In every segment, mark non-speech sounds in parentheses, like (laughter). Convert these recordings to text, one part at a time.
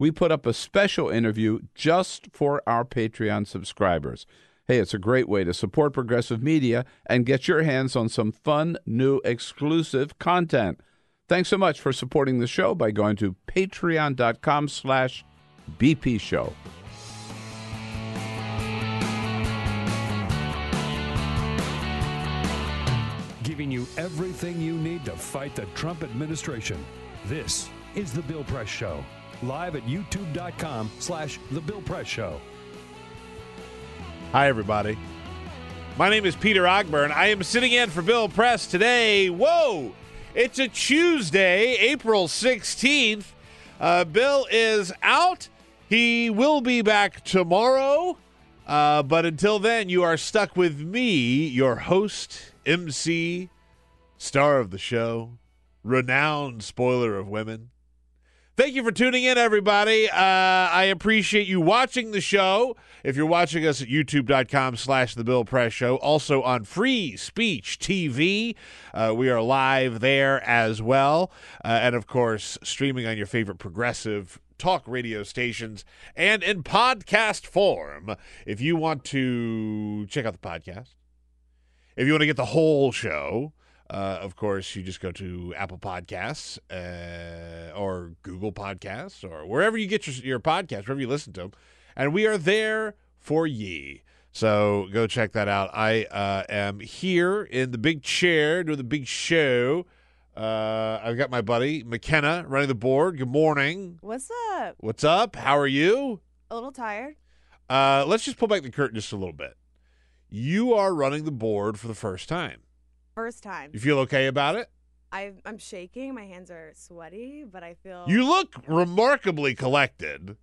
we put up a special interview just for our Patreon subscribers. Hey, it's a great way to support progressive media and get your hands on some fun, new, exclusive content. Thanks so much for supporting the show by going to patreon.com slash BP show. Giving you everything you need to fight the Trump administration. This is the Bill Press Show live at youtube.com slash The Bill Press Show. Hi, everybody. My name is Peter Ogburn. I am sitting in for Bill Press today. Whoa! It's a Tuesday, April 16th. Uh, Bill is out. He will be back tomorrow. Uh, but until then, you are stuck with me, your host, MC, star of the show, renowned spoiler of women, Thank you for tuning in, everybody. Uh, I appreciate you watching the show. If you're watching us at youtube.com slash The Bill Press Show, also on Free Speech TV, uh, we are live there as well. Uh, and, of course, streaming on your favorite progressive talk radio stations and in podcast form. If you want to check out the podcast, if you want to get the whole show, uh, of course, you just go to Apple Podcasts uh, or Google Podcasts or wherever you get your, your podcasts, wherever you listen to them. And we are there for ye. So go check that out. I uh, am here in the big chair doing the big show. Uh, I've got my buddy McKenna running the board. Good morning. What's up? What's up? How are you? A little tired. Uh, let's just pull back the curtain just a little bit. You are running the board for the first time. First time. You feel okay about it? I, I'm shaking. My hands are sweaty, but I feel. You look remarkably collected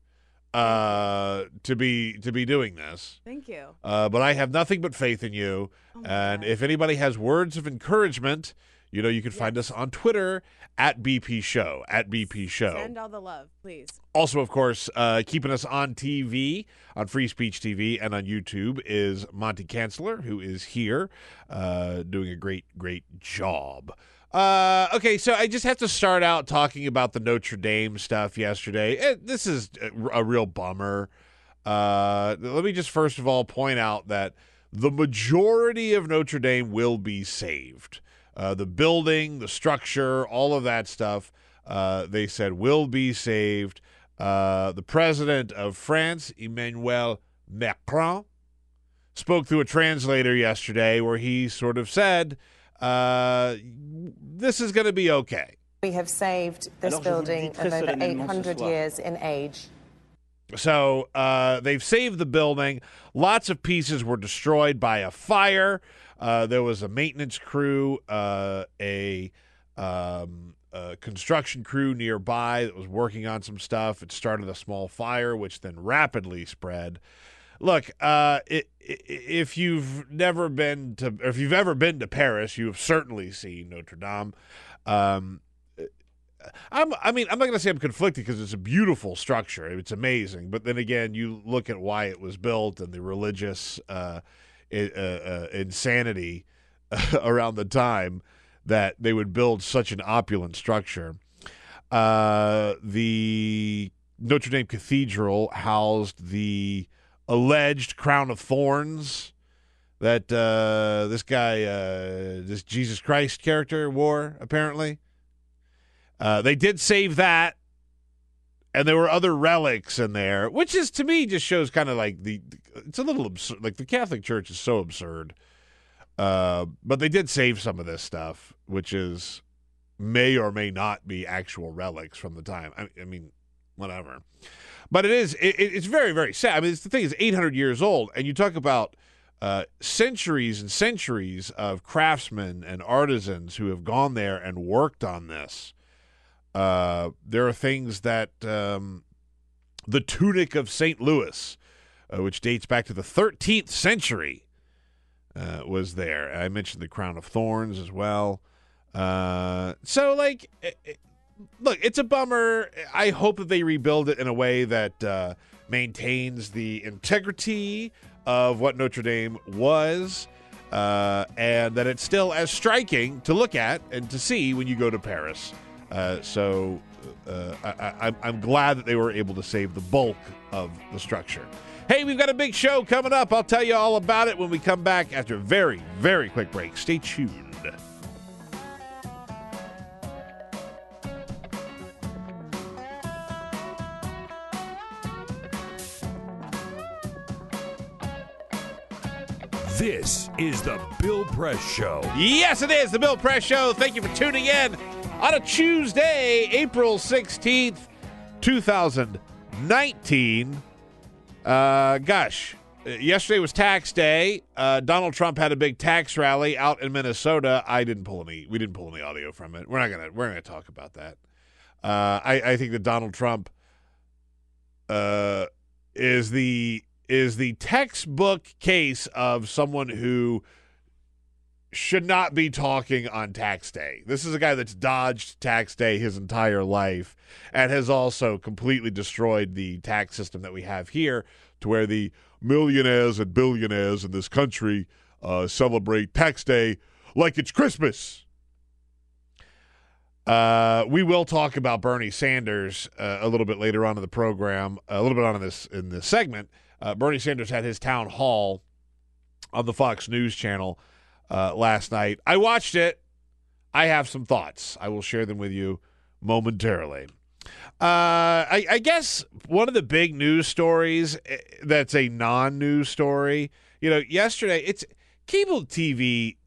uh, to be to be doing this. Thank you. Uh, but I have nothing but faith in you. Oh and God. if anybody has words of encouragement, you know, you can find Yes. us on Twitter at BP Show at BP Show. Send all the love, please. Also, of course, uh, keeping us on TV, on Free Speech TV, and on YouTube is Monty Kanzler, who is here uh, doing a great, great job. Uh, okay, so I just have to start out talking about the Notre Dame stuff yesterday. Eh, this is a, a real bummer. Uh, let me just first of all point out that the majority of Notre Dame will be saved. Uh, the building, the structure, all of that stuff, uh, they said will be saved. Uh, the president of France, Emmanuel Macron, spoke through a translator yesterday where he sort of said, uh, this is going to be okay. We have saved this Alors, je vous le building of over 800 years in age. So uh, they've saved the building. Lots of pieces were destroyed by a fire. Uh, there was a maintenance crew, uh, a, um, a construction crew nearby that was working on some stuff. It started a small fire, which then rapidly spread. Look, uh, it, if you've never been to, if you've ever been to Paris, you have certainly seen Notre Dame. Um, I'm, I mean, I'm not going to say I'm conflicted because it's a beautiful structure. It's amazing. But then again, you look at why it was built and the religious uh, insanity (laughs) around the time that they would build such an opulent structure. Uh, the Notre Dame Cathedral housed the alleged crown of thorns that uh, this guy, uh, this Jesus Christ character, wore, apparently. Uh, they did save that, and there were other relics in there, which is to me just shows kind of like the it's a little absurd. Like the Catholic Church is so absurd. Uh, but they did save some of this stuff, which is may or may not be actual relics from the time. I, I mean, whatever. But it is. It, it's very very sad. I mean, the thing is 800 years old, and you talk about uh, centuries and centuries of craftsmen and artisans who have gone there and worked on this. Uh, there are things that um, the tunic of St. Louis, uh, which dates back to the 13th century, uh, was there. I mentioned the crown of thorns as well. Uh, so, like, it, it, look, it's a bummer. I hope that they rebuild it in a way that uh, maintains the integrity of what Notre Dame was. Uh, and that it's still as striking to look at and to see when you go to Paris. Uh, so uh, I, am glad that they were able to save the bulk of the structure. Hey, we've got a big show coming up. I'll tell you all about it when we come back after a very, very quick break. Stay tuned. This is the Bill Press Show. Yes, it is the Bill Press Show. Thank you for tuning in on a Tuesday, April 16th, 2019. Uh, gosh, yesterday was tax day. Uh, Donald Trump had a big tax rally out in Minnesota. I didn't pull any. We didn't pull any audio from it. We're not gonna. We're gonna talk about that. Uh, I, I think that Donald Trump uh, is the is the textbook case of someone who should not be talking on tax day. This is a guy that's dodged tax day his entire life and has also completely destroyed the tax system that we have here to where the millionaires and billionaires in this country uh, celebrate tax day like it's Christmas. Uh, we will talk about Bernie Sanders uh, a little bit later on in the program, a little bit on in this in this segment. Uh, Bernie Sanders had his town hall on the Fox News channel uh, last night. I watched it. I have some thoughts. I will share them with you momentarily. Uh, I, I, guess one of the big news stories eh, that's a non-news story. You know, yesterday it's cable TV.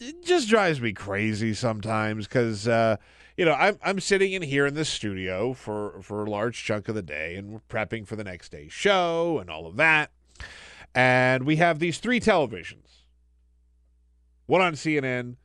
It just drives me crazy sometimes because uh, you know I'm I'm sitting in here in the studio for for a large chunk of the day and we're prepping for the next day's show and all of that, and we have these three televisions one on CNN,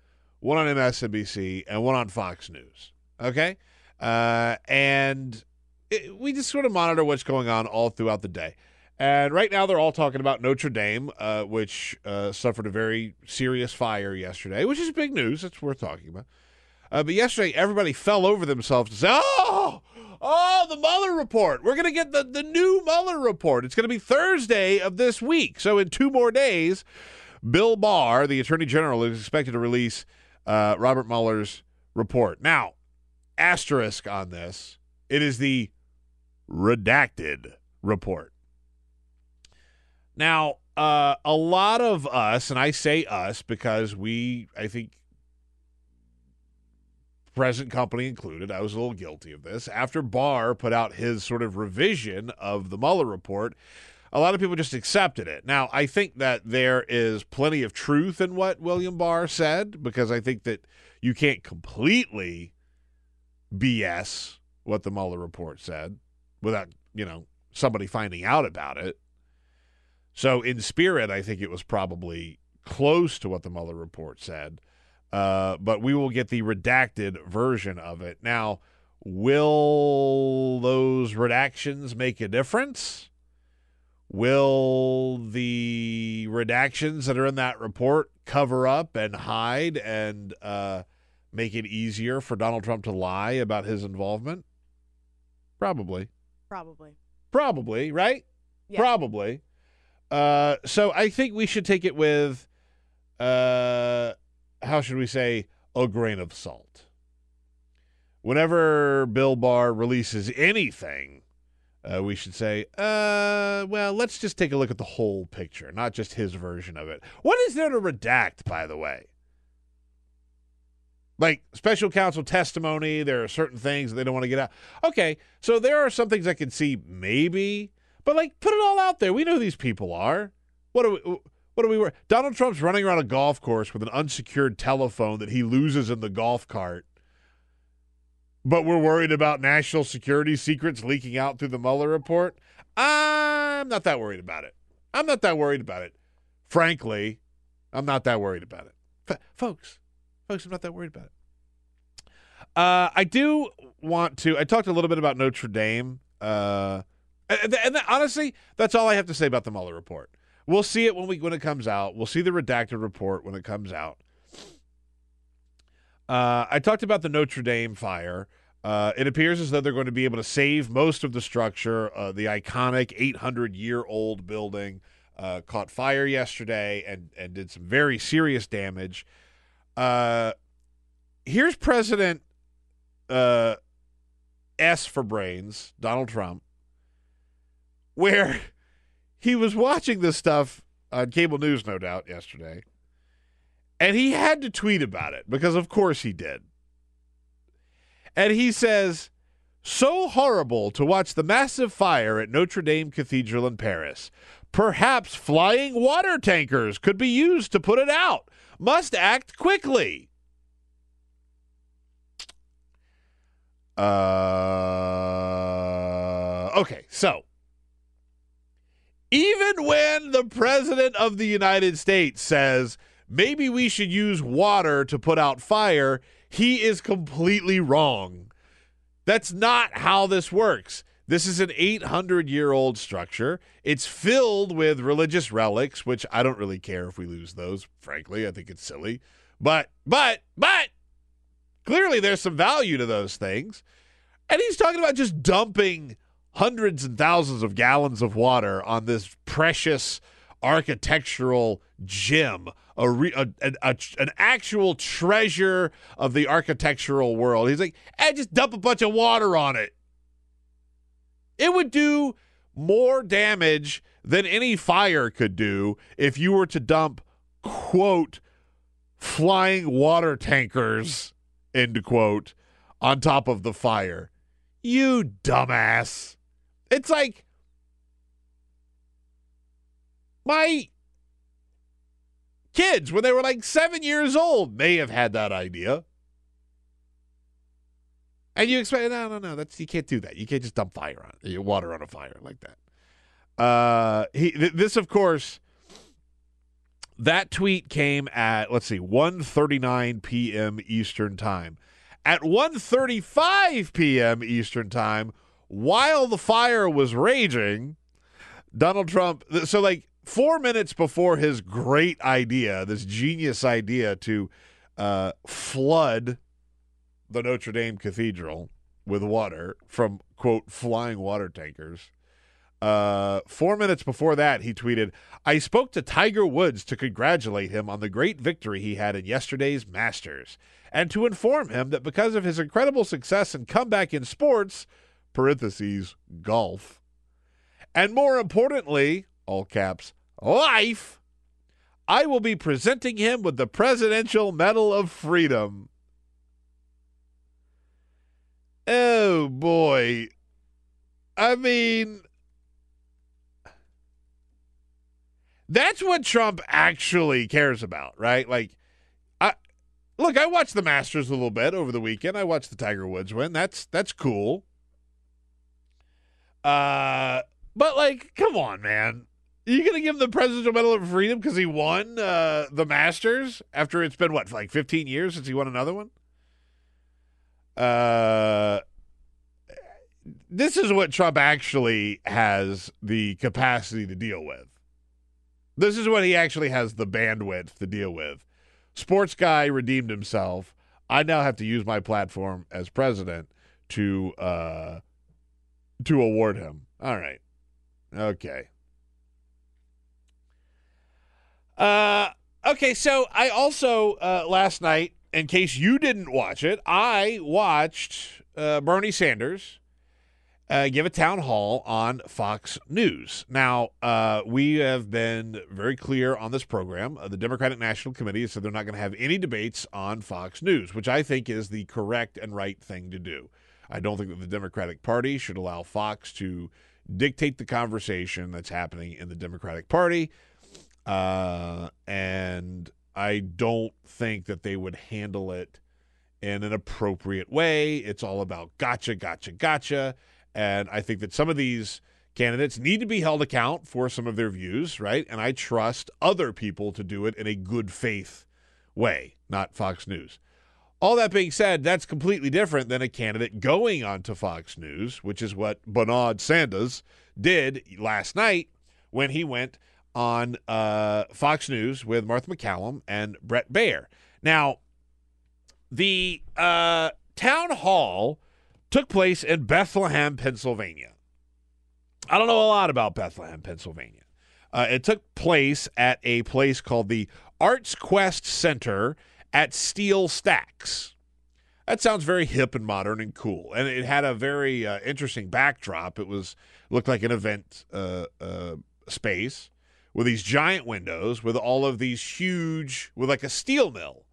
one on MSNBC, and one on Fox News. Okay? Uh, and it, we just sort of monitor what's going on all throughout the day. And right now, they're all talking about Notre Dame, uh, which uh, suffered a very serious fire yesterday, which is big news. It's worth talking about. Uh, but yesterday, everybody fell over themselves to say, oh, oh, the Mueller report. We're going to get the, the new Mueller report. It's going to be Thursday of this week. So, in two more days, Bill Barr, the Attorney General, is expected to release uh, Robert Mueller's report. Now, asterisk on this, it is the redacted report. Now, uh, a lot of us, and I say us because we, I think, present company included, I was a little guilty of this. After Barr put out his sort of revision of the Mueller report, a lot of people just accepted it. Now, I think that there is plenty of truth in what William Barr said because I think that you can't completely BS what the Mueller report said without, you know, somebody finding out about it. So, in spirit, I think it was probably close to what the Mueller report said. Uh, but we will get the redacted version of it. Now, will those redactions make a difference? Will the redactions that are in that report cover up and hide and uh, make it easier for Donald Trump to lie about his involvement? Probably. Probably. Probably, right? Yeah. Probably. Uh, so I think we should take it with, uh, how should we say, a grain of salt. Whenever Bill Barr releases anything, uh, we should say, uh, well, let's just take a look at the whole picture, not just his version of it. What is there to redact, by the way? Like special counsel testimony, there are certain things that they don't want to get out. Okay, so there are some things I can see maybe, But like, put it all out there. We know who these people are. What do we? What do we? Donald Trump's running around a golf course with an unsecured telephone that he loses in the golf cart. But we're worried about national security secrets leaking out through the Mueller report. I'm not that worried about it. I'm not that worried about it. Frankly, I'm not that worried about it. F- folks, folks, I'm not that worried about it. Uh, I do want to. I talked a little bit about Notre Dame. Uh, and, and honestly, that's all I have to say about the Mueller report. We'll see it when we when it comes out. We'll see the redacted report when it comes out. Uh, I talked about the Notre Dame fire. Uh, it appears as though they're going to be able to save most of the structure. Uh, the iconic 800 year old building uh, caught fire yesterday and, and did some very serious damage. Uh, here's President uh, S for brains, Donald Trump, where (laughs) he was watching this stuff on cable news, no doubt, yesterday. And he had to tweet about it because, of course, he did. And he says, So horrible to watch the massive fire at Notre Dame Cathedral in Paris. Perhaps flying water tankers could be used to put it out. Must act quickly. Uh, okay, so even when the president of the United States says maybe we should use water to put out fire, he is completely wrong. That's not how this works. This is an 800 year old structure. It's filled with religious relics, which I don't really care if we lose those, frankly. I think it's silly. But, but, but, clearly there's some value to those things. And he's talking about just dumping hundreds and thousands of gallons of water on this precious architectural gem, a, re, a, a, a- an actual treasure of the architectural world. He's like, eh, just dump a bunch of water on it. It would do more damage than any fire could do if you were to dump, quote, flying water tankers, end quote, on top of the fire. You dumbass. It's like my kids, when they were like seven years old, may have had that idea. And you expect no, no, no. That's you can't do that. You can't just dump fire on it, water on a fire like that. Uh, he th- this, of course, that tweet came at let's see, 1.39 p.m. Eastern time. At 1.35 p.m. Eastern time, while the fire was raging, Donald Trump. So like four minutes before his great idea, this genius idea to uh, flood the Notre Dame Cathedral with water from quote flying water tankers. Uh, four minutes before that, he tweeted, I spoke to Tiger Woods to congratulate him on the great victory he had in yesterday's Masters and to inform him that because of his incredible success and comeback in sports, parentheses, golf, and more importantly, all caps, life, I will be presenting him with the Presidential Medal of Freedom. Oh boy. I mean, that's what Trump actually cares about, right? Like, I look, I watched the Masters a little bit over the weekend. I watched the Tiger Woods win. That's that's cool. Uh, but like, come on, man. Are you gonna give him the Presidential Medal of Freedom because he won uh, the Masters after it's been what, like 15 years since he won another one? Uh, this is what Trump actually has the capacity to deal with. This is what he actually has the bandwidth to deal with. Sports guy redeemed himself. I now have to use my platform as president to uh to award him. All right. Okay. Uh okay, so I also uh last night in case you didn't watch it, I watched uh Bernie Sanders uh, give a town hall on Fox News. Now, uh, we have been very clear on this program. Uh, the Democratic National Committee said they're not going to have any debates on Fox News, which I think is the correct and right thing to do. I don't think that the Democratic Party should allow Fox to dictate the conversation that's happening in the Democratic Party. Uh, and I don't think that they would handle it in an appropriate way. It's all about gotcha, gotcha, gotcha. And I think that some of these candidates need to be held account for some of their views, right? And I trust other people to do it in a good faith way, not Fox News. All that being said, that's completely different than a candidate going onto Fox News, which is what Bernard Sanders did last night when he went on uh, Fox News with Martha MacCallum and Bret Baier. Now, the uh, town hall took place in Bethlehem, Pennsylvania. I don't know a lot about Bethlehem, Pennsylvania. Uh, it took place at a place called the Arts Quest Center at Steel Stacks. That sounds very hip and modern and cool, and it had a very uh, interesting backdrop. It was looked like an event uh, uh, space with these giant windows, with all of these huge, with like a steel mill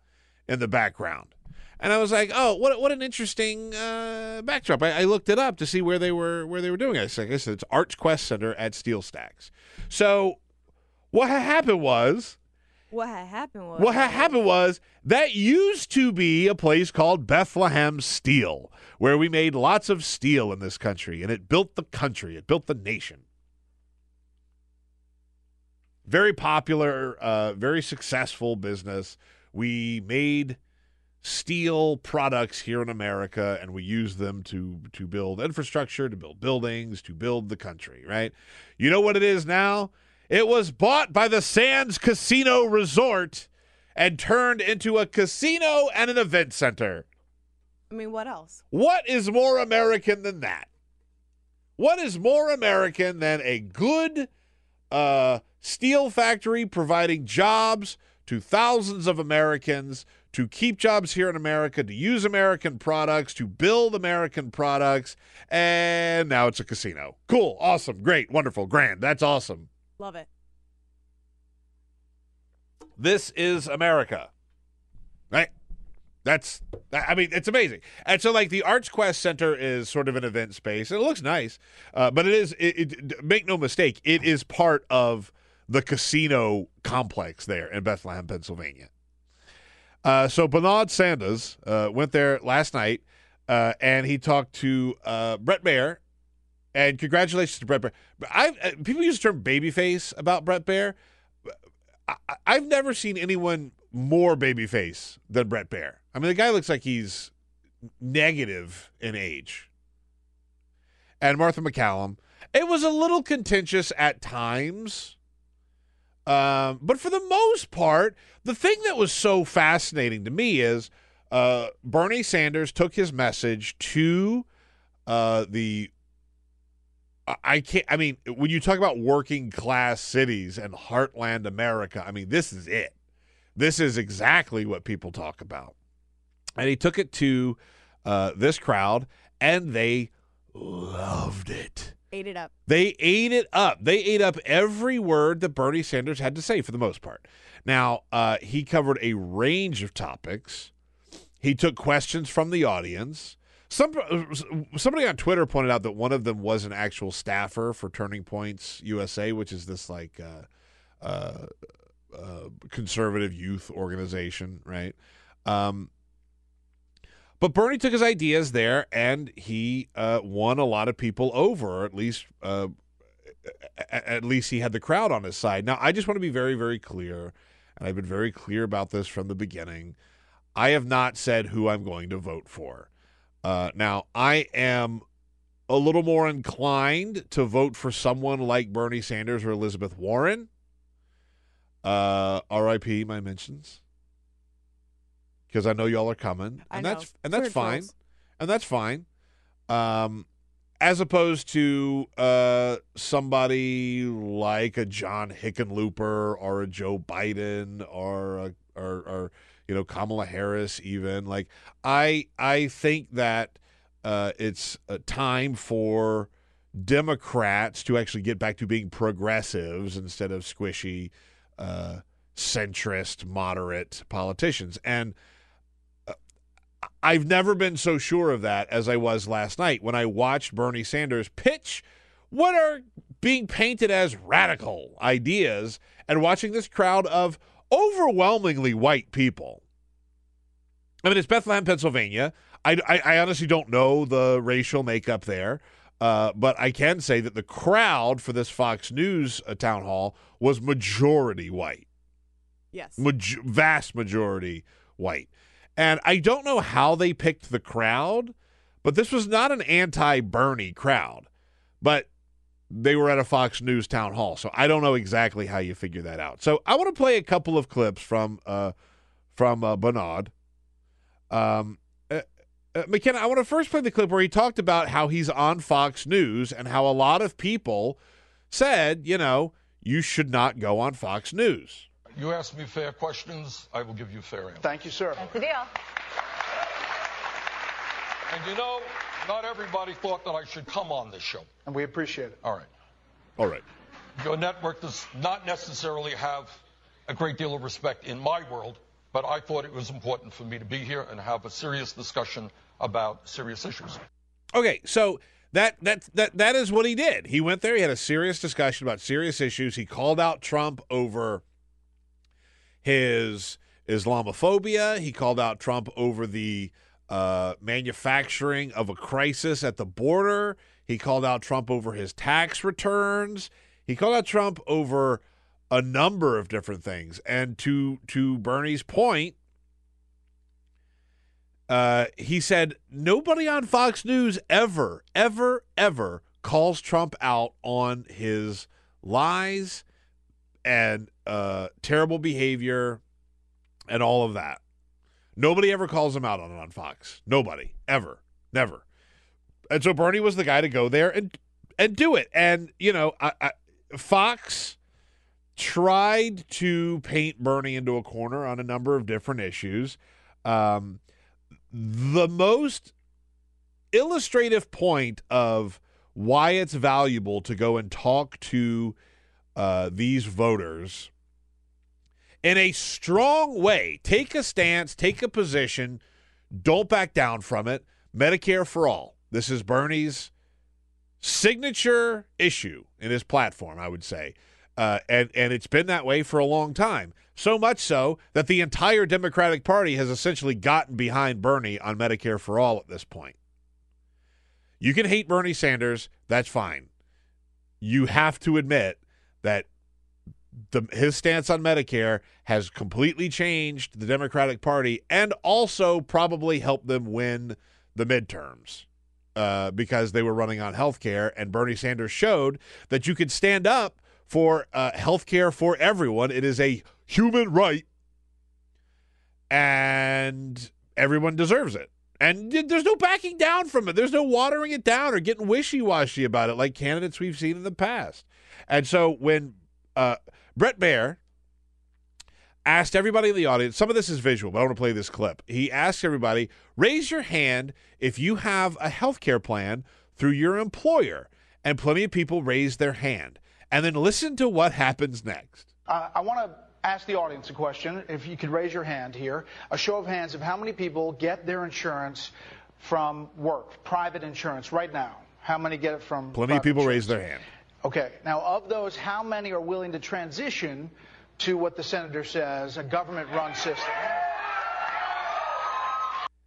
in the background. And I was like, "Oh, what what an interesting uh, backdrop!" I, I, looked it up to see where they were where they were doing it. I said, it's Arts Quest Center at Steel Stacks. So, what happened was what had happened was what had happened was that used to be a place called Bethlehem Steel, where we made lots of steel in this country, and it built the country, it built the nation. Very popular, uh, very successful business. We made steel products here in America, and we used them to to build infrastructure, to build buildings, to build the country. Right? You know what it is now? It was bought by the Sands Casino Resort and turned into a casino and an event center. I mean, what else? What is more American than that? What is more American than a good uh, steel factory providing jobs to thousands of Americans to keep jobs here in America, to use American products, to build American products, and now it's a casino. Cool, awesome, great, wonderful, grand. That's awesome. Love it. This is America. Right? That's, I mean, it's amazing. And so, like, the Arts Quest Center is sort of an event space. It looks nice, uh, but it is, it, it, make no mistake, it is part of the casino complex there in Bethlehem, Pennsylvania. Uh, so, Bernard Sanders uh, went there last night uh, and he talked to uh, Bret Baier and congratulations to Bret Baier. I uh, people use the term babyface about Bret Baier. I, I've never seen anyone more babyface than Bret Baier. I mean, the guy looks like he's negative in age. And Martha MacCallum, it was a little contentious at times. Um, but for the most part, the thing that was so fascinating to me is uh, Bernie Sanders took his message to uh, the I can't. I mean, when you talk about working class cities and heartland America, I mean, this is it. This is exactly what people talk about. And he took it to uh, this crowd, and they loved it. Ate it up. They ate it up. They ate up every word that Bernie Sanders had to say for the most part. Now, uh, he covered a range of topics. He took questions from the audience. Some somebody on Twitter pointed out that one of them was an actual staffer for Turning Points USA, which is this like uh, uh, uh, conservative youth organization, right? Um, but Bernie took his ideas there, and he uh, won a lot of people over, or at least uh, at least he had the crowd on his side. Now, I just want to be very, very clear, and I've been very clear about this from the beginning. I have not said who I'm going to vote for. Uh, now, I am a little more inclined to vote for someone like Bernie Sanders or Elizabeth Warren. Uh, R.I.P. My mentions, because I know y'all are coming, I and know. that's and that's fine, and that's fine. Um, as opposed to uh, somebody like a John Hickenlooper or a Joe Biden or a, or, or you know Kamala Harris even like I I think that uh, it's a time for Democrats to actually get back to being progressives instead of squishy uh, centrist moderate politicians and I've never been so sure of that as I was last night when I watched Bernie Sanders pitch what are being painted as radical ideas and watching this crowd of overwhelmingly white people. I mean, it's Bethlehem, Pennsylvania. I, I, I honestly don't know the racial makeup there, uh, but I can say that the crowd for this Fox News uh, town hall was majority white, Yes. Maj- vast majority white. And I don't know how they picked the crowd, but this was not an anti Bernie crowd. But they were at a Fox News town hall, so I don't know exactly how you figure that out. So I want to play a couple of clips from uh, from uh, Bernard. Um, uh, uh, McKenna, I want to first play the clip where he talked about how he's on Fox News and how a lot of people said, you know, you should not go on Fox News. You ask me fair questions, I will give you fair answers. Thank you, sir. That's the deal. And you know, not everybody thought that I should come on this show. And we appreciate it. All right. All right. Your network does not necessarily have a great deal of respect in my world, but I thought it was important for me to be here and have a serious discussion about serious issues. Okay, so that that that that is what he did. He went there. He had a serious discussion about serious issues. He called out Trump over his Islamophobia. He called out Trump over the uh, manufacturing of a crisis at the border. He called out Trump over his tax returns. He called out Trump over a number of different things. And to to Bernie's point, uh, he said nobody on Fox News ever, ever, ever calls Trump out on his lies and uh, terrible behavior and all of that. Nobody ever calls him out on it on Fox. Nobody ever, never. And so Bernie was the guy to go there and and do it. And you know, I, I, Fox tried to paint Bernie into a corner on a number of different issues. Um, the most illustrative point of why it's valuable to go and talk to uh, these voters in a strong way. Take a stance, take a position, don't back down from it. Medicare for all. This is Bernie's signature issue in his platform, I would say. Uh, and, and it's been that way for a long time. So much so that the entire Democratic Party has essentially gotten behind Bernie on Medicare for all at this point. You can hate Bernie Sanders, that's fine. You have to admit that the, his stance on Medicare has completely changed the Democratic Party and also probably helped them win the midterms uh, because they were running on health care. And Bernie Sanders showed that you could stand up for uh, health care for everyone. It is a human right, and everyone deserves it. And there's no backing down from it. There's no watering it down or getting wishy washy about it like candidates we've seen in the past. And so when uh, Bret Baier asked everybody in the audience, some of this is visual, but I want to play this clip. He asked everybody, raise your hand if you have a health care plan through your employer. And plenty of people raised their hand. And then listen to what happens next. Uh, I want to ask the audience a question. If you could raise your hand here, a show of hands of how many people get their insurance from work, private insurance, right now. How many get it from? Plenty of people insurance? raised their hand. Okay. Now, of those, how many are willing to transition to what the senator says, a government-run system?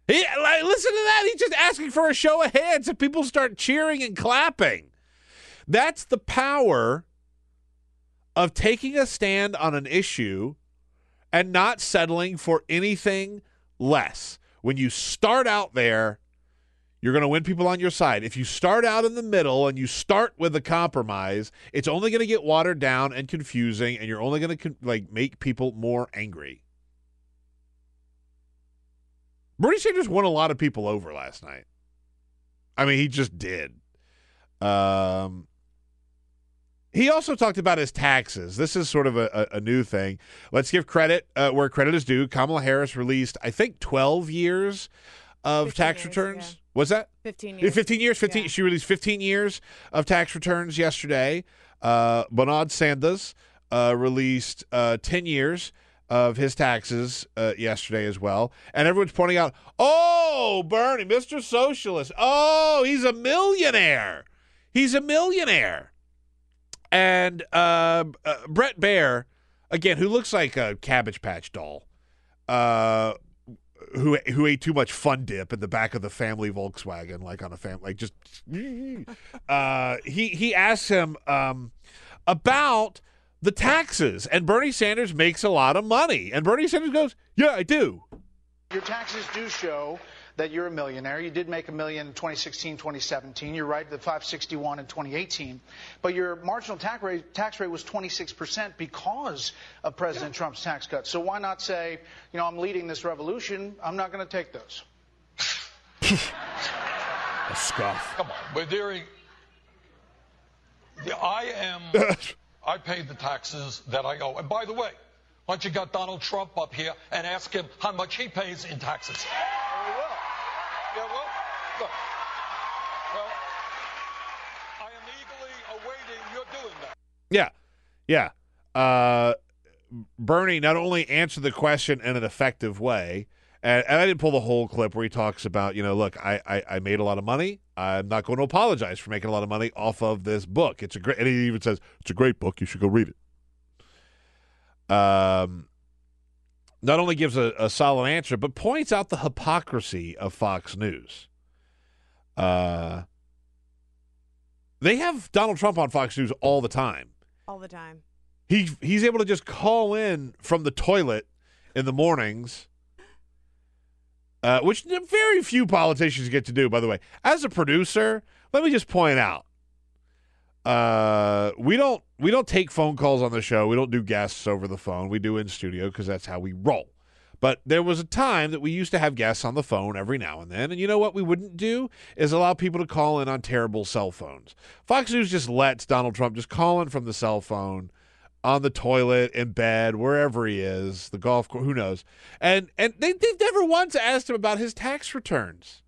He, like, listen to that. He's just asking for a show of hands, and people start cheering and clapping. That's the power of taking a stand on an issue and not settling for anything less. When you start out there, you're going to win people on your side. If you start out in the middle and you start with a compromise, it's only going to get watered down and confusing, and you're only going to like make people more angry. Bernie Sanders won a lot of people over last night. I mean, he just did. Um, he also talked about his taxes. This is sort of a, a, a new thing. Let's give credit uh, where credit is due. Kamala Harris released, I think, 12 years of tax years, returns. yeah. Was that? 15 years. 15 years. 15. Yeah. She released 15 years of tax returns yesterday. Uh, Bernard Sanders uh, released uh, 10 years of his taxes uh, yesterday as well. And everyone's pointing out, oh, Bernie, Mr. Socialist. Oh, he's a millionaire. He's a millionaire. And uh, uh, Bret Baier, again, who looks like a Cabbage Patch doll, uh, who who ate too much Fun Dip in the back of the family Volkswagen, like on a family, like just. (laughs) Uh, he he asks him um, about the taxes, and Bernie Sanders makes a lot of money, and Bernie Sanders goes, "Yeah, I do." Your taxes do show that you're a millionaire. You did make a million in 2016, 2017. You're right, the 561 in 2018. But your marginal tax rate, tax rate was 26% because of President Trump's tax cuts. So why not say, you know, I'm leading this revolution. I'm not going to take those. (laughs) A scoff. Come on, we're doing. I am. (laughs) I paid the taxes that I owe. And by the way, why don't you get Donald Trump up here and ask him how much he pays in taxes? Yeah, well, look. Well, I am eagerly awaiting your doing that. Yeah, yeah. Uh, Bernie not only answered the question in an effective way, and, and I didn't pull the whole clip where he talks about, you know, look, I, I, I made a lot of money. I'm not going to apologize for making a lot of money off of this book. It's a great, and he even says it's a great book. You should go read it. Um, not only gives a, a solid answer, but points out the hypocrisy of Fox News. Uh, they have Donald Trump on Fox News all the time. All the time. He he's able to just call in from the toilet in the mornings, uh, which very few politicians get to do. By the way, as a producer, let me just point out, uh, we don't we don't take phone calls on the show. We don't do guests over the phone. We do in studio because that's how we roll. But there was a time that we used to have guests on the phone every now and then. And you know what we wouldn't do is allow people to call in on terrible cell phones. Fox News just lets Donald Trump just call in from the cell phone on the toilet, in bed, wherever he is, the golf course, who knows. And and they, they've never once asked him about his tax returns.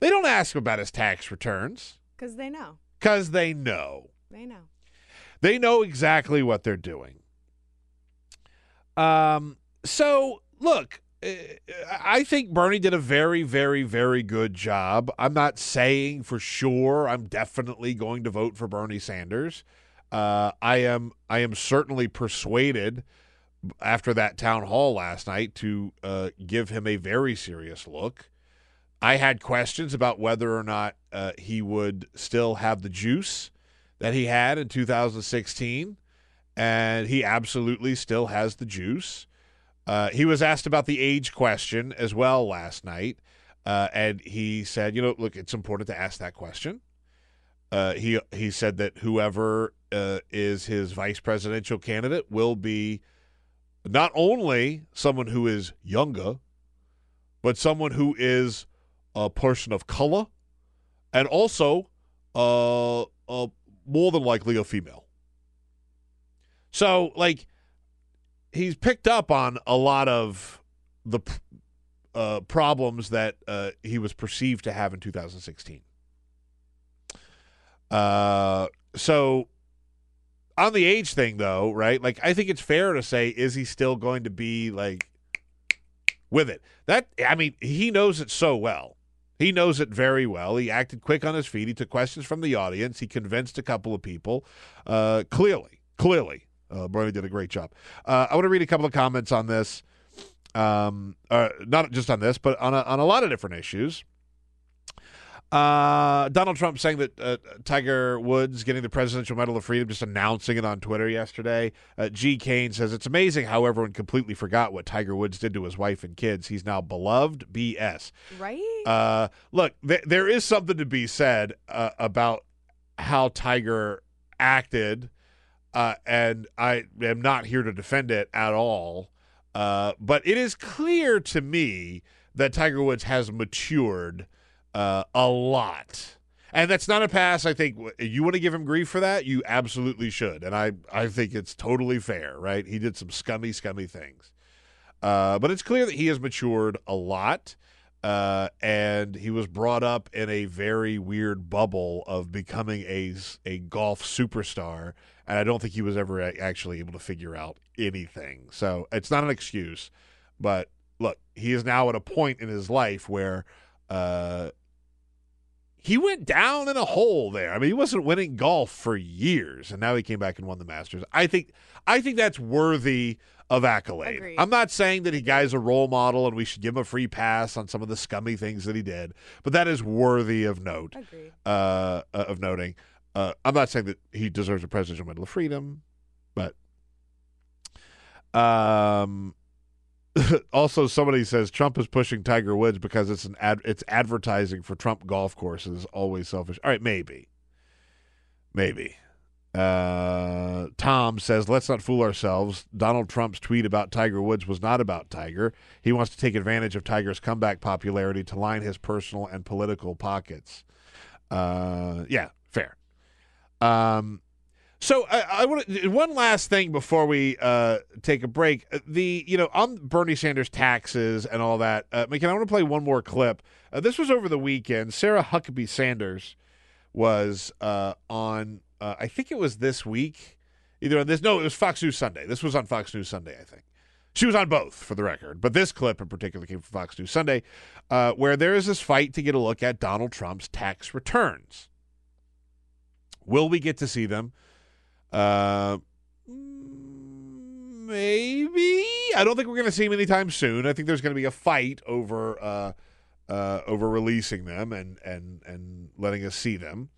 They don't ask him about his tax returns Because they know. Because they know. They know. They know exactly what they're doing. Um, so look, uh, I think Bernie did a very, very, very good job. I'm not saying for sure I'm definitely going to vote for Bernie Sanders. Uh, I am, I am certainly persuaded after that town hall last night to uh, give him a very serious look. I had questions about whether or not uh, he would still have the juice that he had in 2016, and he absolutely still has the juice. Uh, he was asked about the age question as well last night, uh, and he said, "You know, look, it's important to ask that question." Uh, he he said that whoever uh, is his vice presidential candidate will be not only someone who is younger, but someone who is a person of color, and also uh, uh, more than likely a female. So, like, he's picked up on a lot of the uh, problems that uh, he was perceived to have in 2016. Uh, so, on the age thing, though, right? Like, I think it's fair to say, is he still going to be like with it? That I mean, he knows it so well. He knows it very well. He acted quick on his feet. He took questions from the audience. He convinced a couple of people. Uh, clearly, clearly, uh, Bernie did a great job. Uh, I want to read a couple of comments on this. Um, uh, not just on this, but on a, on a lot of different issues. Uh, Donald Trump saying that uh, Tiger Woods getting the Presidential Medal of Freedom, just announcing it on Twitter yesterday. Uh, G. Kane says it's amazing how everyone completely forgot what Tiger Woods did to his wife and kids. He's now beloved. BS. Right? Uh, look, th- there is something to be said uh, about how Tiger acted, uh, and I am not here to defend it at all. Uh, but it is clear to me that Tiger Woods has matured uh, a lot. And that's not a pass. I think you want to give him grief for that. You absolutely should, and I I think it's totally fair. Right? He did some scummy, scummy things, uh, but it's clear that he has matured a lot, uh, and he was brought up in a very weird bubble of becoming a a golf superstar, and I don't think he was ever actually able to figure out anything. So it's not an excuse, but look, he is now at a point in his life where. Uh, he went down in a hole there. I mean, he wasn't winning golf for years, and now he came back and won the Masters. I think I think that's worthy of accolade. Agreed. I'm not saying that he guy's a role model and we should give him a free pass on some of the scummy things that he did, but that is worthy of note. Uh, uh, of noting. Uh, I'm not saying that he deserves a Presidential Medal of Freedom, but um, (laughs) also somebody says Trump is pushing Tiger Woods because it's an ad, it's advertising for Trump golf courses. Always selfish. All right, maybe, maybe. Uh, Tom says, let's not fool ourselves. Donald Trump's tweet about Tiger Woods was not about Tiger. He wants to take advantage of Tiger's comeback popularity to line his personal and political pockets. Uh, yeah, fair. Um, so I, I want one last thing before we uh, take a break. Uh, The you know on Bernie Sanders taxes and all that. Uh, McKen, I want to play one more clip. Uh, this was over the weekend. Sarah Huckabee Sanders was uh, on. Uh, I think it was this week. Either on this. No, it was Fox News Sunday. This was on Fox News Sunday. I think. She was on both, for the record, but this clip in particular came from Fox News Sunday, uh, where there is this fight to get a look at Donald Trump's tax returns. Will we get to see them? Uh, maybe. I don't think we're going to see him anytime soon. I think there's going to be a fight over uh, uh, over releasing them and and and letting us see them.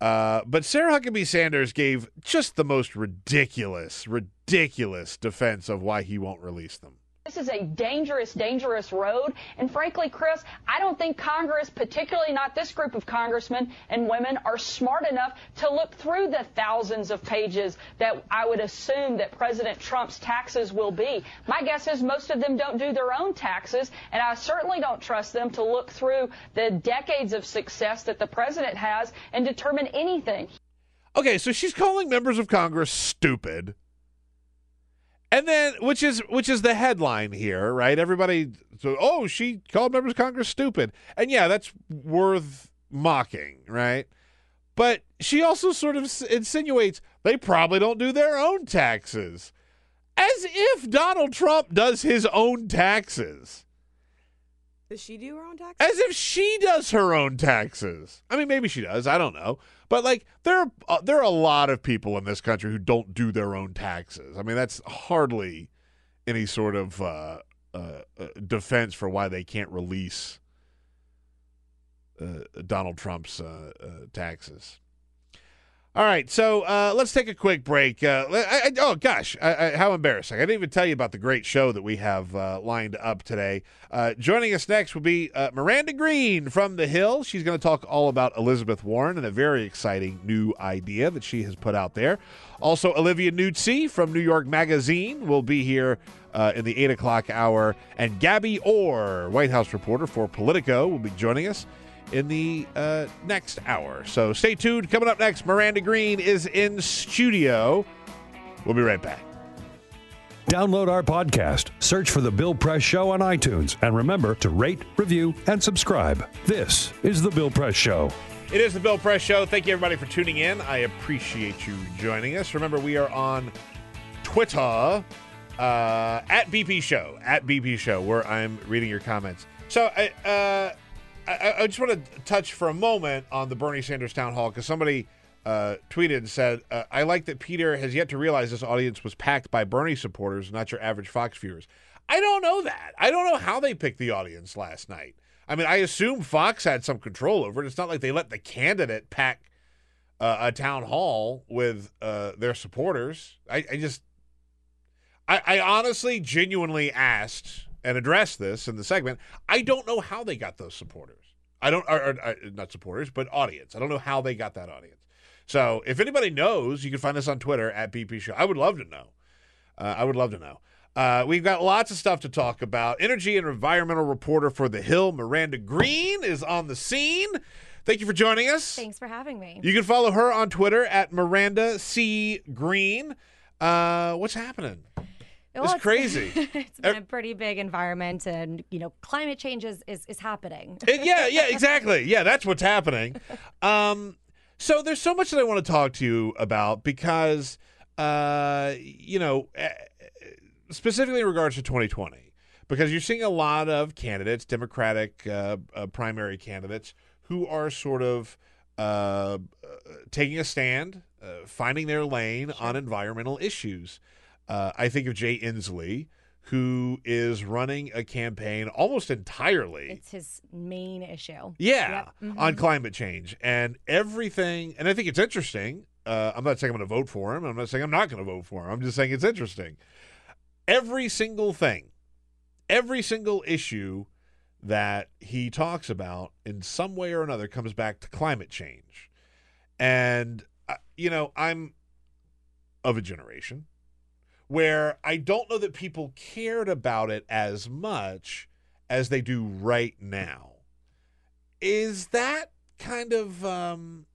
Uh, but Sarah Huckabee Sanders gave just the most ridiculous, ridiculous defense of why he won't release them. This is a dangerous, dangerous road. And frankly, Chris, I don't think Congress, particularly not this group of congressmen and women, are smart enough to look through the thousands of pages that I would assume that President Trump's taxes will be. My guess is most of them don't do their own taxes, and I certainly don't trust them to look through the decades of success that the president has and determine anything. Okay, so she's calling members of Congress stupid. And then which is which is the headline here, right? Everybody so oh, she called members of Congress stupid. And yeah, that's worth mocking, right? But she also sort of insinuates they probably don't do their own taxes. As if Donald Trump does his own taxes. Does she do her own taxes? As if she does her own taxes. I mean, maybe she does. I don't know. But like, there are uh, there are a lot of people in this country who don't do their own taxes. I mean, that's hardly any sort of uh, uh, uh, defense for why they can't release uh, Donald Trump's uh, taxes. All right, so uh, let's take a quick break. Uh, I, I, oh gosh, I, how embarrassing! I didn't even tell you about the great show that we have uh, lined up today. Uh, joining us next will be uh, Miranda Green from The Hill. She's going to talk all about Elizabeth Warren and a very exciting new idea that she has put out there. Also, Olivia Nuzzi from New York Magazine will be here uh, in the eight o'clock hour, and Gabby Orr, White House reporter for Politico, will be joining us in the uh, next hour. So stay tuned. Coming up next, Miranda Green is in studio. We'll be right back. Download our podcast, search for The Bill Press Show on iTunes, and remember to rate, review, and subscribe. This is The Bill Press Show. It is the Bill Press Show. Thank you, everybody, for tuning in. I appreciate you joining us. Remember, we are on Twitter uh, at BP Show, at BP Show, where I'm reading your comments. So I, uh, I, I just want to touch for a moment on the Bernie Sanders town hall because somebody uh, tweeted and said, uh, I like that Peter has yet to realize this audience was packed by Bernie supporters, not your average Fox viewers. I don't know that. I don't know how they picked the audience last night. I mean, I assume Fox had some control over it. It's not like they let the candidate pack uh, a town hall with uh, their supporters. I, I just, I, I honestly, genuinely asked and address this in the segment. I don't know how they got those supporters. I don't, or, or, or, not supporters, but audience. I don't know how they got that audience. So if anybody knows, you can find us on Twitter at BP Show. I would love to know. Uh, I would love to know. Uh, we've got lots of stuff to talk about. Energy and environmental reporter for The Hill, Miranda Green, is on the scene. Thank you for joining us. Thanks for having me. You can follow her on Twitter at Miranda C. Green. Uh, what's happening? Well, it's crazy. (laughs) it's been a pretty big environment, and you know, climate change is is, is happening. It- yeah, yeah, exactly. Yeah, that's what's happening. (laughs) Um, so there's so much that I want to talk to you about because, uh, you know, eh, specifically in regards to 2020, because you're seeing a lot of candidates, Democratic uh, uh, primary candidates, who are sort of uh, uh, taking a stand, uh, finding their lane on environmental issues. Uh, I think of Jay Inslee, who is running a campaign almost entirely. It's his main issue. Yeah, Yep. Mhm. on climate change and everything. And I think it's interesting. Uh, I'm not saying I'm going to vote for him. I'm not saying I'm not going to vote for him. I'm just saying it's interesting. Every single thing, every single issue that he talks about in some way or another comes back to climate change. And, uh, you know, I'm of a generation where I don't know that people cared about it as much as they do right now. Is that kind of um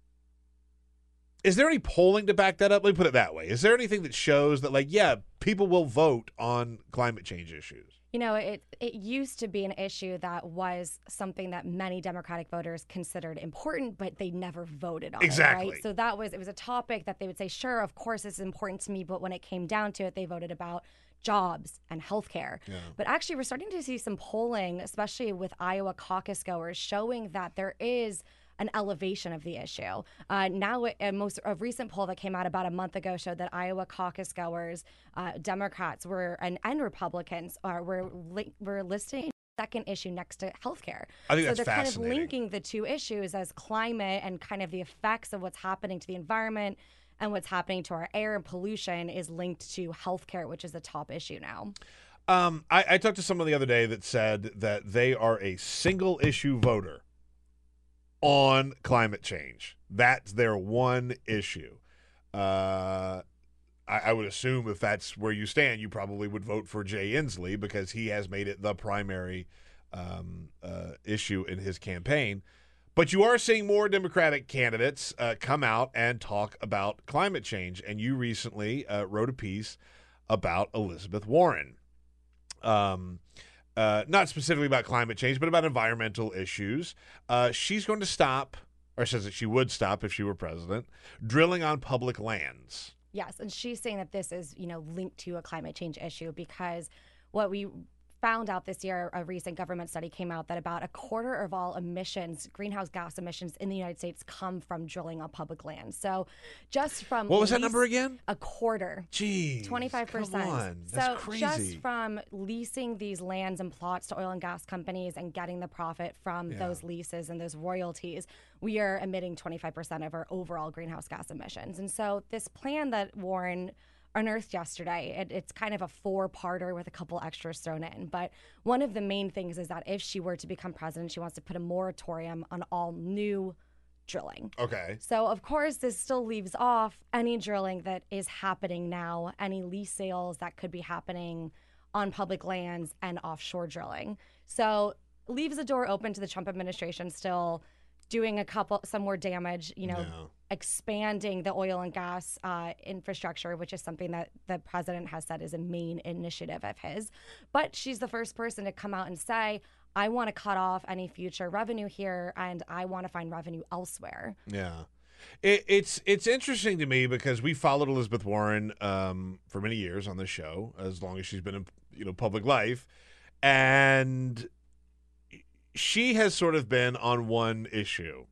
is there any polling to back that up? Let me put it that way. Is there anything that shows that like yeah, people will vote on climate change issues? You know, it it used to be an issue that was something that many Democratic voters considered important, but they never voted on it. Exactly. Right. So that was it was a topic that they would say, sure, of course, it's important to me, but when it came down to it, they voted about jobs and healthcare. But actually, we're starting to see some polling, especially with Iowa caucus goers, showing that there is an elevation of the issue. Uh, now, a most a recent poll that came out about a month ago showed that Iowa caucus goers, uh, Democrats were and, and Republicans are were li- were listing second issue next to healthcare. I think so they're kind of linking the two issues as climate and kind of the effects of what's happening to the environment and what's happening to our air and pollution is linked to healthcare, which is the top issue now. Um, I, I talked to someone the other day that said that they are a single issue voter on climate change. That's their one issue. Uh, I, I would assume if that's where you stand, you probably would vote for Jay Inslee because he has made it the primary um, uh, issue in his campaign. But you are seeing more Democratic candidates uh, come out and talk about climate change. And you recently uh, wrote a piece about Elizabeth Warren. Um, uh, not specifically about climate change, but about environmental issues. Uh, she's going to stop, or says that she would stop if she were president, drilling on public lands. Yes, and she's saying that this is, you know, linked to a climate change issue because what we found out this year, a recent government study came out that about a quarter of all emissions, greenhouse gas emissions in the United States, come from drilling on public land. So, just from What was that number again? A quarter. Geez, Twenty-five come percent. on. That's So crazy. just from leasing these lands and plots to oil and gas companies and getting the profit from Yeah. those leases and those royalties, we are emitting twenty-five percent of our overall greenhouse gas emissions. And so this plan that Warren unearthed yesterday, it, it's kind of a four-parter with a couple extras thrown in. But one of the main things is that if she were to become president, she wants to put a moratorium on all new drilling. Okay. So, of course, this still leaves off any drilling that is happening now, any lease sales that could be happening on public lands and offshore drilling. So, leaves the door open to the Trump administration still doing a couple, some more damage, you know, Yeah. expanding the oil and gas uh, infrastructure, which is something that the president has said is a main initiative of his. But she's the first person to come out and say, I want to cut off any future revenue here and I want to find revenue elsewhere. Yeah. It, it's it's interesting to me because we followed Elizabeth Warren um, for many years on this show, as long as she's been in you know public life, and she has sort of been on one issue,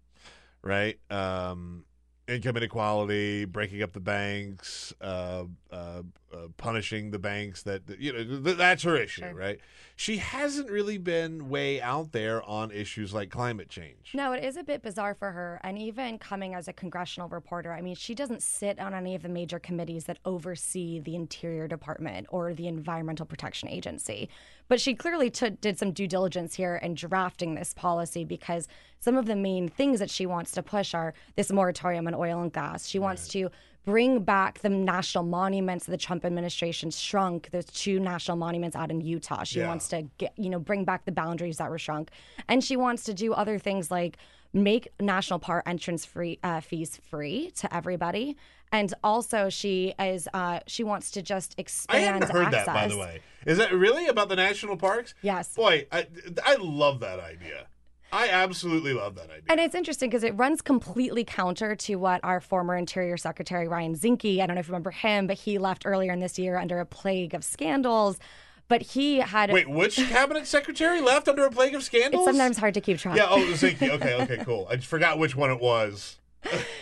right? Um, income inequality, breaking up the banks, uh, uh, uh, punishing the banks that you know th- that's her issue, Sure. right? She hasn't really been way out there on issues like climate change. No, it is a bit bizarre for her. And even coming as a congressional reporter, I mean, she doesn't sit on any of the major committees that oversee the Interior Department or the Environmental Protection Agency. But she clearly took did some due diligence here in drafting this policy because some of the main things that she wants to push are this moratorium on oil and gas. She wants to bring back the national monuments that the Trump administration shrunk. There's two national monuments out in Utah. She Yeah. wants to get, you know, bring back the boundaries that were shrunk, and she wants to do other things like make national park entrance free uh, fees free to everybody. And also, she is uh, she wants to just expand. I hadn't heard access. that, by the way. Is that really about the national parks? Yes. Boy, I, I love that idea. I absolutely love that idea. And it's interesting because it runs completely counter to what our former Interior Secretary Ryan Zinke, I don't know if you remember him, but he left earlier in this year under a plague of scandals. But he had. Wait, which (laughs) cabinet secretary left under a plague of scandals? It's sometimes hard to keep track. Yeah. Oh, (laughs) Zinke. Okay. Okay. Cool. I just forgot which one it was.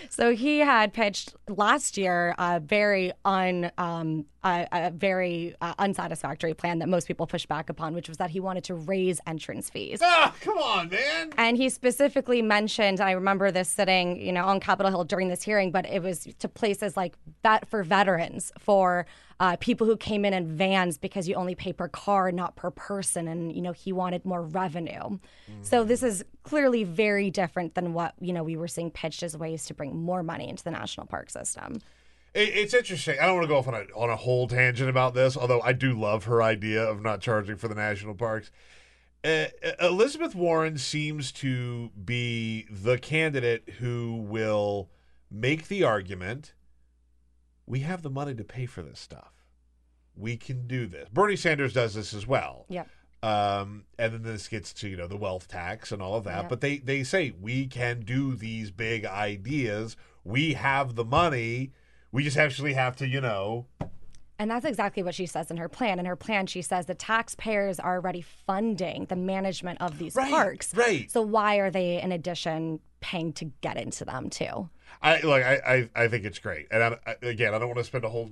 So he had pitched last year a very un, um, a, a very uh, unsatisfactory plan that most people pushed back upon, which was that he wanted to raise entrance fees. Ah, come on, man. And he specifically mentioned, I remember this sitting, you know, on Capitol Hill during this hearing, but it was to places like that for veterans, for uh, people who came in in vans because you only pay per car, not per person. And, you know, he wanted more revenue. So this is clearly very different than what, you know, we were seeing pitched as ways to bring more money into the national park system. It, it's interesting. I don't want to go off on a on a whole tangent about this, although I do love her idea of not charging for the national parks. Uh, Elizabeth Warren seems to be the candidate who will make the argument we have the money to pay for this stuff. We can do this. Bernie Sanders does this as well. Yep. Um, and then this gets to you know the wealth tax and all of that. But they they say we can do these big ideas. We have the money. We just actually have to you know And that's exactly what she says in her plan. In her plan, she says the taxpayers are already funding the management of these Right, parks. right. So why are they, in addition, paying to get into them too? I like I, I I think it's great. And I, I- again, I don't want to spend a whole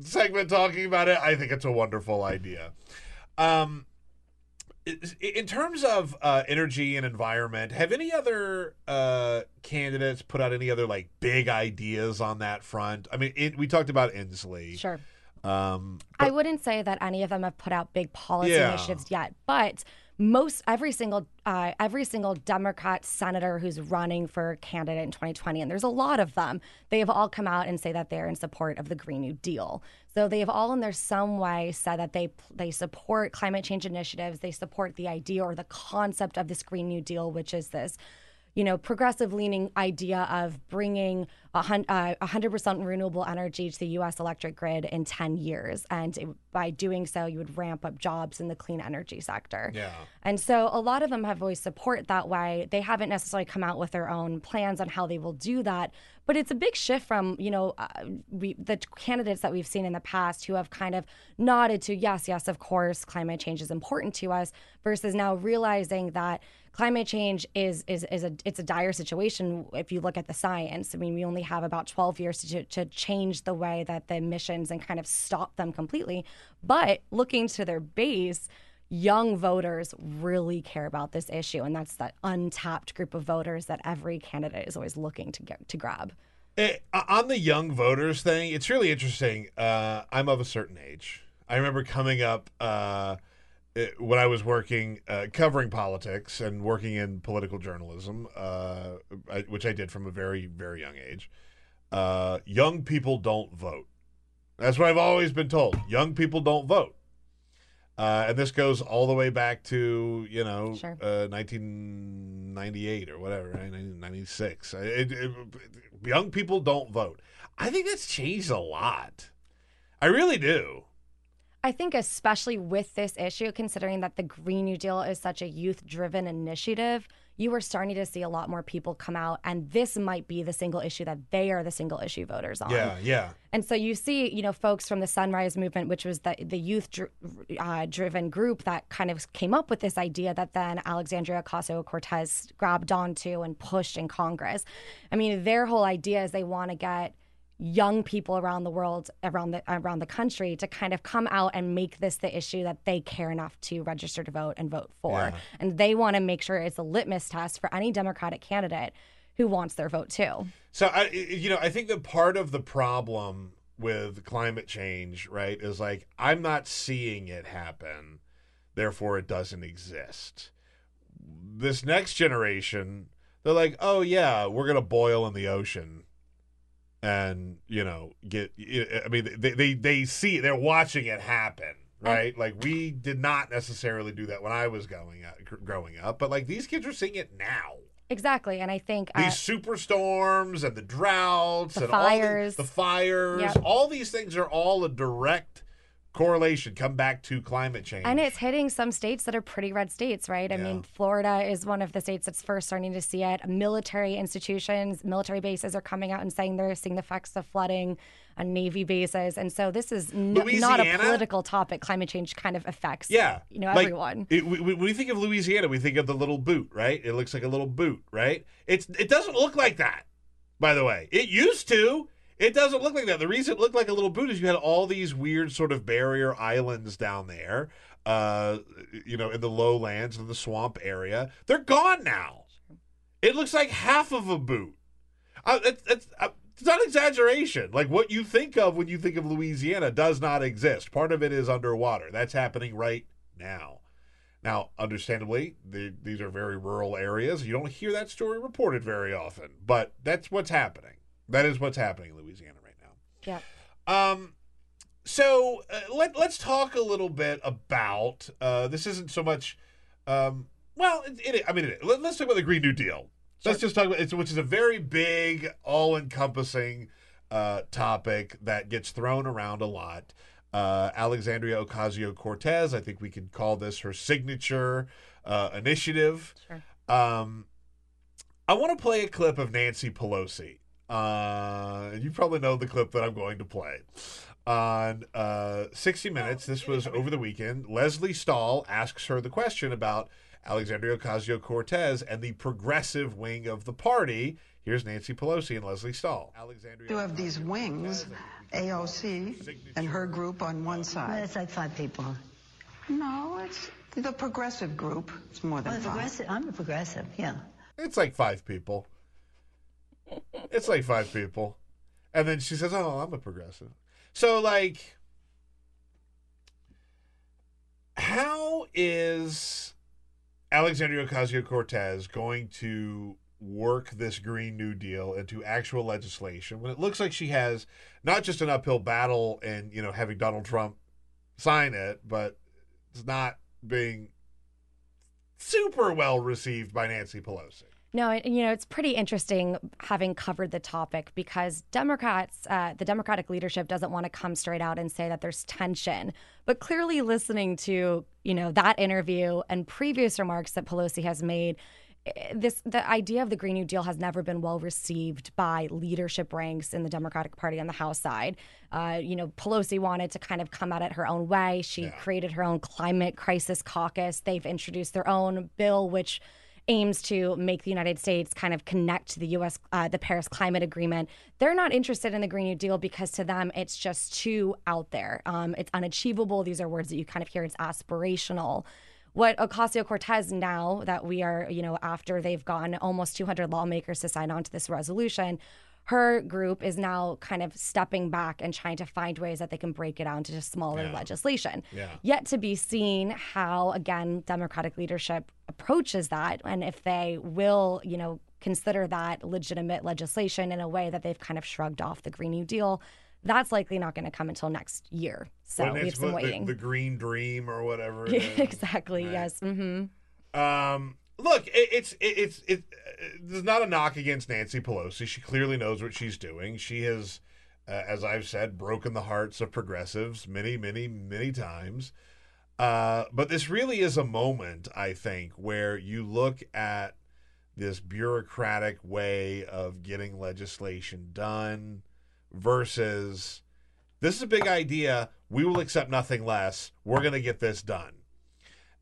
segment talking about it. I think it's a wonderful idea. Um, in terms of uh, energy and environment, have any other uh, candidates put out any other like big ideas on that front? I mean, it, we talked about Inslee. Sure. Um, I wouldn't say that any of them have put out big policy Yeah. initiatives yet, but most every single uh, every single Democrat senator who's running for candidate in 2020, and there's a lot of them, they have all come out and say that they're in support of the Green New Deal. So they have all, in their some way, said that they they support climate change initiatives. They support the idea or the concept of this Green New Deal, which is this you know, progressive leaning idea of bringing a hun- uh, 100% renewable energy to the U.S. electric grid in 10 years. And it, by doing so, you would ramp up jobs in the clean energy sector. Yeah. And so a lot of them have voiced support that way. They haven't necessarily come out with their own plans on how they will do that. But it's a big shift from, you know, uh, we, the candidates that we've seen in the past who have kind of nodded to, yes, yes, of course, climate change is important to us, versus now realizing that climate change is is is a it's a dire situation if you look at the science. I mean, we only have about 12 years to to change the way that the emissions and kind of stop them completely. But looking to their base, young voters really care about this issue, and that's that untapped group of voters that every candidate is always looking to get to grab. Eh, on the young voters thing, it's really interesting. Uh, I'm of a certain age. I remember coming up uh, eh, when I was working, uh, covering politics and working in political journalism, uh, I, which I did from a very, very young age. Uh, young people don't vote. That's what I've always been told. Young people don't vote. Uh, and this goes all the way back to you know Sure. uh, 1998 or whatever, right? 1996. It, it, young people don't vote. I think that's changed a lot. I really do. I think, especially with this issue, considering that the Green New Deal is such a youth driven initiative, you are starting to see a lot more people come out, and this might be the single issue that they are the single issue voters on. Yeah, yeah. And so you see, you know, folks from the Sunrise Movement, which was the the youth dr- uh, driven group that kind of came up with this idea that then Alexandria Ocasio Cortez grabbed onto and pushed in Congress. I mean, their whole idea is they want to get young people around the world around the around the country to kind of come out and make this the issue that they care enough to register to vote and vote for Yeah. and they want to make sure it's a litmus test for any democratic candidate who wants their vote too So I, you know, I think that part of the problem with climate change, right, is like I'm not seeing it happen, therefore it doesn't exist. This next generation, they're like, oh yeah, we're gonna boil in the ocean, and you know, get. I mean, they they they see, they're watching it happen. Right, like we did not necessarily do that when I was going up, growing up, but like these kids are seeing it now exactly and i think uh, these superstorms and the droughts The and fires. all the, the fires Yep. all these things are all a direct correlation. Come back to climate change. And it's hitting some states that are pretty red states, right? I Yeah. mean, Florida is one of the states that's first starting to see it. Military institutions, military bases are coming out and saying they're seeing the effects of flooding on Navy bases. And so this is n- not a political topic. Climate change kind of affects, Yeah, you know, like, everyone. It, we, we- when we think of Louisiana, we think of the little boot, right? It looks like a little boot, right? It's it doesn't look like that. By the way, it used to. It doesn't look like that. The reason it looked like a little boot is you had all these weird sort of barrier islands down there, uh, you know, in the lowlands and the swamp area. They're gone now. It looks like half of a boot. Uh, it's, it's, uh, it's not exaggeration. Like what you think of when you think of Louisiana does not exist. Part of it is underwater. That's happening right now. Now, understandably, the, these are very rural areas. You don't hear that story reported very often, but that's what's happening. That is what's happening in Louisiana right now. Yeah. Um, so uh, let let's talk a little bit about uh, this. Isn't so much. Um, well, it, it, I mean, it, let, us talk about the Green New Deal. Let's just talk about it, which is a very big, all-encompassing uh, topic that gets thrown around a lot. Uh, Alexandria Ocasio Cortez, I think we could call this her signature uh, initiative. Sure. Um, I want to play a clip of Nancy Pelosi. Uh, you probably know the clip that I'm going to play. On uh, 60 Minutes, this was over the weekend, Lesley Stahl asks her the question about Alexandria Ocasio Cortez and the progressive wing of the party. Here's Nancy Pelosi and Lesley Stahl. Alexandria You have these wings, AOC and her group on one side. It's like five people. No, it's the progressive group. It's more than Well, five. progressive. I'm a progressive. Yeah. It's like five people. It's like five people. And then she says, Oh, I'm a progressive. So, like, how is Alexandria Ocasio Cortez going to work this Green New Deal into actual legislation when it looks like she has not just an uphill battle and, you know, having Donald Trump sign it, but it's not being super well received by Nancy Pelosi? No, you know, it's pretty interesting having covered the topic because Democrats, uh, the Democratic leadership doesn't want to come straight out and say that there's tension. But clearly, listening to, you know, that interview and previous remarks that Pelosi has made, eh, this the idea of the Green New Deal has never been well received by leadership ranks in the Democratic Party on the House side. Uh, you know, Pelosi wanted to kind of come at it her own way. She created her own climate crisis caucus. They've introduced their own bill, which aims to make the United States kind of connect to the U.S. Uh, the Paris Climate Agreement. They're not interested in the Green New Deal because to them it's just too out there. Um, it's unachievable. These are words that you kind of hear. It's aspirational. What Ocasio Cortez now that we are, you know, after they've gotten almost 200 lawmakers to sign on to this resolution, her group is now kind of stepping back and trying to find ways that they can break it down to smaller Yeah. legislation. Yeah. Yet to be seen how, again, Democratic leadership approaches that and if they will, you know, consider that legitimate legislation in a way that they've kind of shrugged off the Green New Deal. That's likely not going to come until next year. So we have some the- waiting. The, Green Dream or whatever. (laughs) exactly. Yes. Mm-hmm. Um, look, it, it's it, it's it. Uh, there's not a knock against Nancy Pelosi. She clearly knows what she's doing. She has, uh, as I've said, broken the hearts of progressives many, many, many times. Uh, but this really is a moment, I think, where you look at this bureaucratic way of getting legislation done versus this is a big idea. We will accept nothing less. We're going to get this done.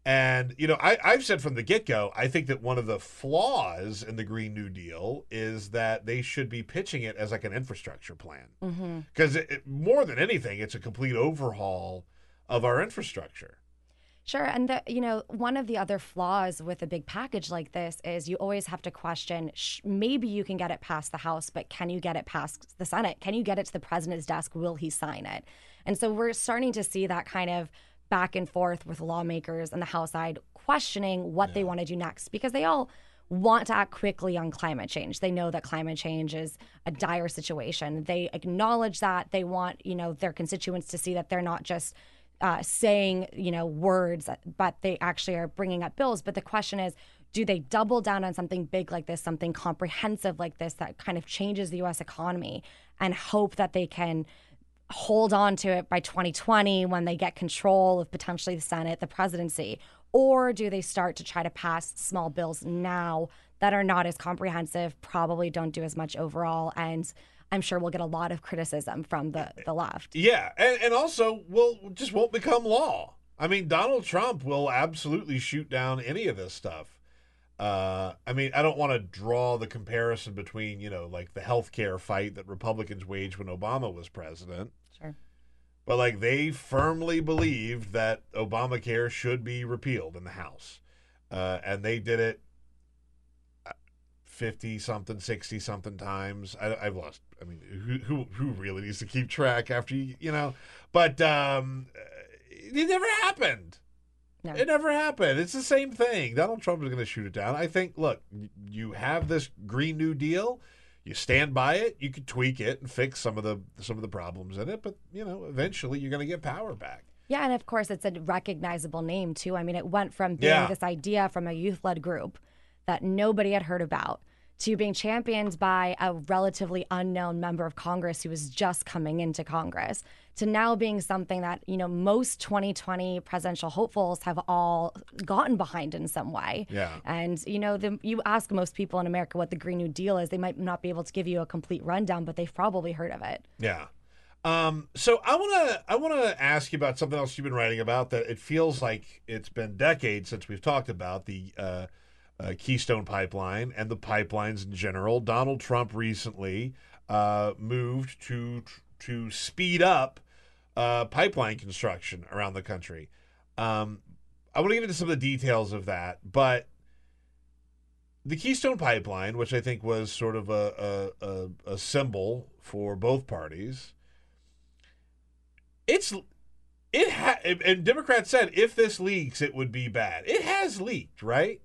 And, you know, I, I've said from the get go, I think that one of the flaws in the Green New Deal is that they should be pitching it as like an infrastructure plan. Because it- more than anything, it's a complete overhaul of our infrastructure. Sure. And, the, you know, one of the other flaws with a big package like this is you always have to question sh- maybe you can get it past the House, but can you get it past the Senate? Can you get it to the president's desk? Will he sign it? And so we're starting to see that kind of back and forth with lawmakers on the House side questioning what they want to do next because they all want to act quickly on climate change. They know that climate change is a dire situation. They acknowledge that. They want, you know, their constituents to see that they're not just uh, saying, you know, words, but they actually are bringing up bills. But the question is, do they double down on something big like this, something comprehensive like this that kind of changes the U.S. economy, and hope that they can hold on to it by 2020 when they get control of potentially the Senate, the presidency? Or do they start to try to pass small bills now that are not as comprehensive, probably don't do as much overall, and I'm sure we'll get a lot of criticism from the, the left. Yeah, and, and also will just won't become law. I mean, Donald Trump will absolutely shoot down any of this stuff. Uh, I mean, I don't want to draw the comparison between, you know, like the healthcare fight that Republicans waged when Obama was president. Sure. But like they firmly believed that Obamacare should be repealed in the House. Uh, and they did it 50 something, 60 something times. I, have lost. I mean, who, who, who really needs to keep track after you, you know? But um, it never happened. No. It never happened. It's the same thing. Donald Trump is going to shoot it down. I think, look, you have this Green New Deal. You stand by it. You could tweak it and fix some of the some of the problems in it, but you know, eventually you're going to get power back. Yeah, and of course it's a recognizable name too. I mean, it went from being Yeah. this idea from a youth-led group that nobody had heard about to being championed by a relatively unknown member of Congress who was just coming into Congress to now being something that, you know, most 2020 presidential hopefuls have all gotten behind in some way. Yeah. And, you know, the, you ask most people in America what the Green New Deal is, they might not be able to give you a complete rundown, but they've probably heard of it. Yeah. Um, so I want to I want to ask you about something else you've been writing about that it feels like it's been decades since we've talked about the uh, uh, Keystone Pipeline and the pipelines in general. Donald Trump recently uh, moved to to speed up uh, pipeline construction around the country. Um, I want to get into some of the details of that, but the Keystone Pipeline, which I think was sort of a, a, a, symbol for both parties, it's it ha- and Democrats said if this leaks, it would be bad. It has leaked, right?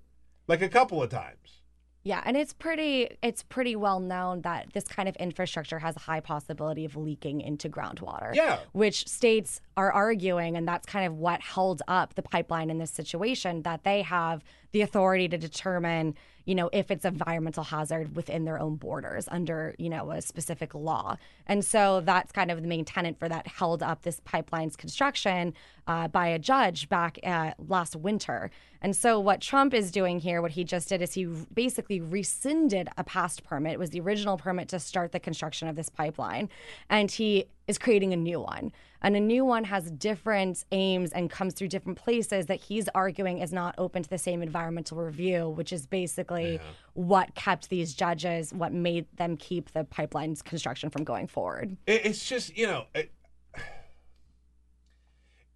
Like a couple of times. Yeah, and it's pretty it's pretty well known that this kind of infrastructure has a high possibility of leaking into groundwater. Yeah. Which states are arguing and that's kind of what held up the pipeline in this situation that they have the authority to determine, you know, if it's environmental hazard within their own borders under, you know, a specific law. And so that's kind of the main tenant for that held up this pipeline's construction uh, by a judge back uh, last winter. And so what Trump is doing here, what he just did is he basically rescinded a past permit. It was the original permit to start the construction of this pipeline. And he is creating a new one. And a new one has different aims and comes through different places that he's arguing is not open to the same environmental review, which is basically what kept these judges, what made them keep the pipeline's construction from going forward. It's just you know, it,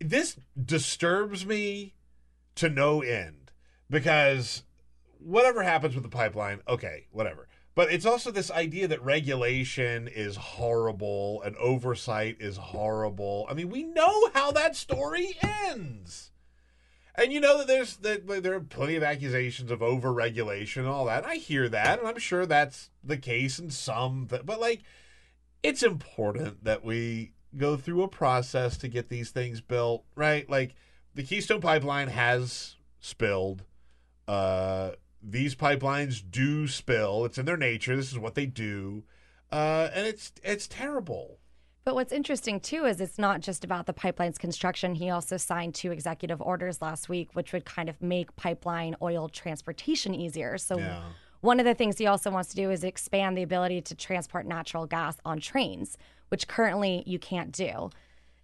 this disturbs me to no end because whatever happens with the pipeline, okay, whatever. But it's also this idea that regulation is horrible and oversight is horrible. I mean, we know how that story ends. And you know that there's that there are plenty of accusations of overregulation and all that. I hear that, and I'm sure that's the case in some. th- But like, it's important that we go through a process to get these things built, right? Like, the Keystone Pipeline has spilled. Uh, these pipelines do spill. It's in their nature. This is what they do, uh, and it's it's terrible. But what's interesting too is it's not just about the pipeline's construction. He also signed two executive orders last week, which would kind of make pipeline oil transportation easier. So, Yeah. one of the things he also wants to do is expand the ability to transport natural gas on trains, which currently you can't do.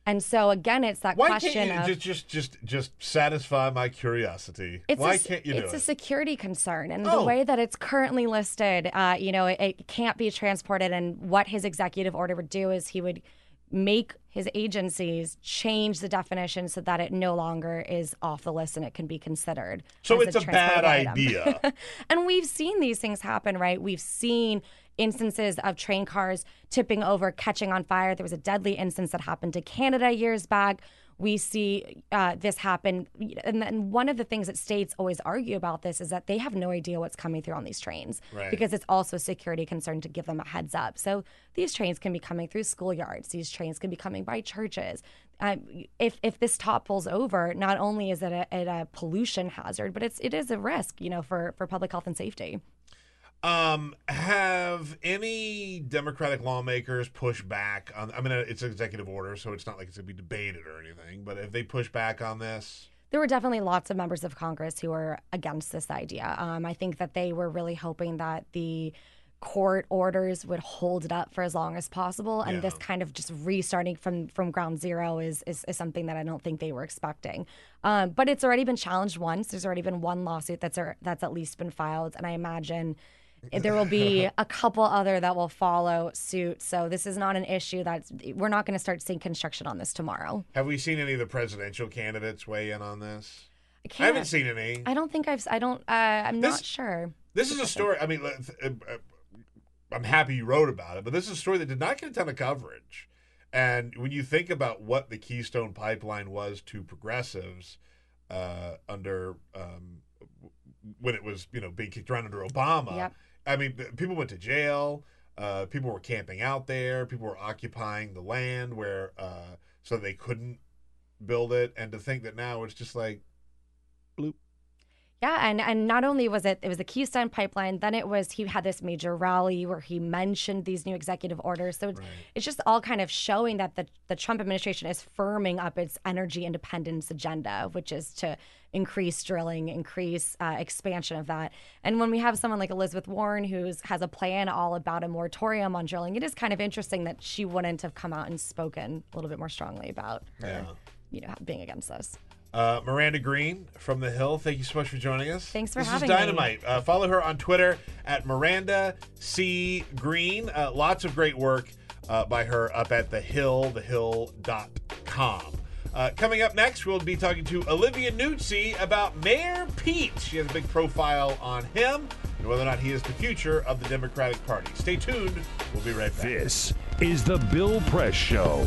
And so, again, it's that Why question can't you of just just just just satisfy my curiosity? It's Why a, can't you it's a it? security concern, and Oh. the way that it's currently listed, uh, you know, it, it can't be transported. And what his executive order would do is he would make his agencies change the definition so that it no longer is off the list and it can be considered. So it's a bad item. idea. (laughs) and we've seen these things happen, right? We've seen instances of train cars tipping over, catching on fire. There was a deadly instance that happened to Canada years back. We see uh, this happen. And then one of the things that states always argue about this is that they have no idea what's coming through on these trains Right. because it's also a security concern to give them a heads up. So these trains can be coming through schoolyards, these trains can be coming by churches. Um, if, if this top pulls over, not only is it a, it a pollution hazard, but it's, it is a risk, you know, for, for public health and safety. Um, have any Democratic lawmakers pushed back on? I mean, it's an executive order, so it's not like it's going to be debated or anything. But if they push back on this, there were definitely lots of members of Congress who were against this idea. Um, I think that they were really hoping that the court orders would hold it up for as long as possible and Yeah. this kind of just restarting from from ground zero is is, is something that i don't think they were expecting um, but it's already been challenged once there's already been one lawsuit that's that's at least been filed and i imagine there will be a couple other that will follow suit so this is not an issue that's we're not going to start seeing construction on this tomorrow have we seen any of the presidential candidates weigh in on this? I, I haven't seen any. i don't think i've i don't uh, i'm This- not sure This is a story. I mean, uh, uh, I'm happy you wrote about it, but this is a story that did not get a ton of coverage. And when you think about what the Keystone Pipeline was to progressives uh, under um, when it was, you know, being kicked around under Obama, Yep. I mean, people went to jail. Uh, people were camping out there. People were occupying the land where uh, so they couldn't build it. And to think that now it's just like Yeah, and and not only was it it was the Keystone Pipeline, then it was he had this major rally where he mentioned these new executive orders. So it's, it's just all kind of showing that the the Trump administration is firming up its energy independence agenda, which is to increase drilling, increase uh, expansion of that. And when we have someone like Elizabeth Warren who has a plan all about a moratorium on drilling, it is kind of interesting that she wouldn't have come out and spoken a little bit more strongly about her, you know, being against this. Uh, Miranda Green from The Hill, thank you so much for joining us. Thanks for this having is. Dynamite. Uh, follow her on Twitter at Miranda C. Green. Uh, lots of great work uh, by her up at The Hill, thehill.com. Uh, coming up next, we'll be talking to Olivia Nuzzi about Mayor Pete. She has a big profile on him and whether or not he is the future of the Democratic Party. Stay tuned. We'll be right back. This is the Bill Press Show.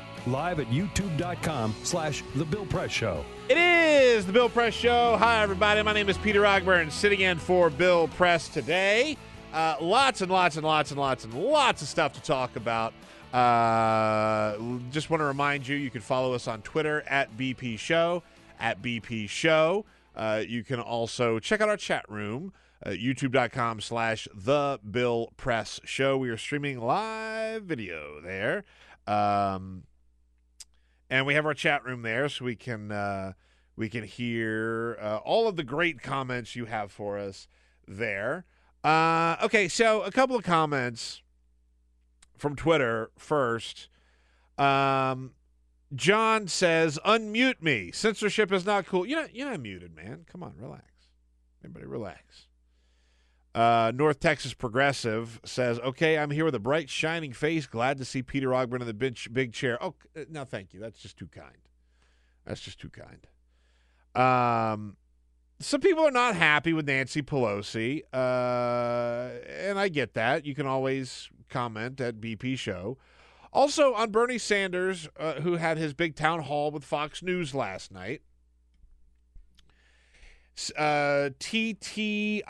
Live at youtube.com slash the Bill Press Show. It is the Bill Press Show. Hi, everybody. My name is Peter Ogburn, sitting in for Bill Press today. Uh, lots and lots and lots and lots and lots of stuff to talk about. Uh, just want to remind you, you can follow us on Twitter at BP Show, at BP Show. Uh, you can also check out our chat room, uh, youtube.com slash the Bill Press Show. We are streaming live video there. Um, and we have our chat room there so we can uh, we can hear uh, all of the great comments you have for us there. Uh, okay, so a couple of comments from Twitter first. Um, John says, "Unmute me. Censorship is not cool. You're not you're not muted, man. Come on, relax. Everybody, relax." Uh, North Texas Progressive says, "Okay, I'm here with a bright, shining face. Glad to see Peter Ogburn in the big, big chair. Oh, uh, no, thank you. That's just too kind. That's just too kind." Um, some people are not happy with Nancy Pelosi, uh, and I get that. You can always comment at BP Show. Also on Bernie Sanders, uh, who had his big town hall with Fox News last night. Uh, TTIWCO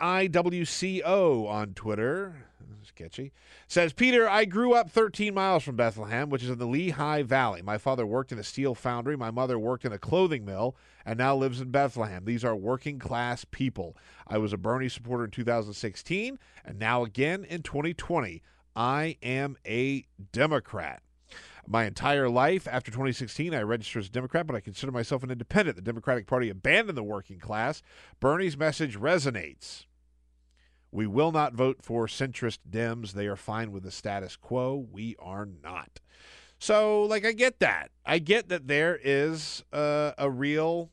on Twitter, sketchy, says Peter, I grew up 13 miles from Bethlehem, which is in the Lehigh Valley. My father worked in a steel foundry. My mother worked in a clothing mill and now lives in Bethlehem. These are working class people. I was a Bernie supporter in 2016 and now again in 2020. I am a Democrat. My entire life after 2016, I registered as a Democrat, but I consider myself an independent. The Democratic Party abandoned the working class. Bernie's message resonates. We will not vote for centrist Dems. They are fine with the status quo. We are not. So, like, I get that. I get that there is uh, a real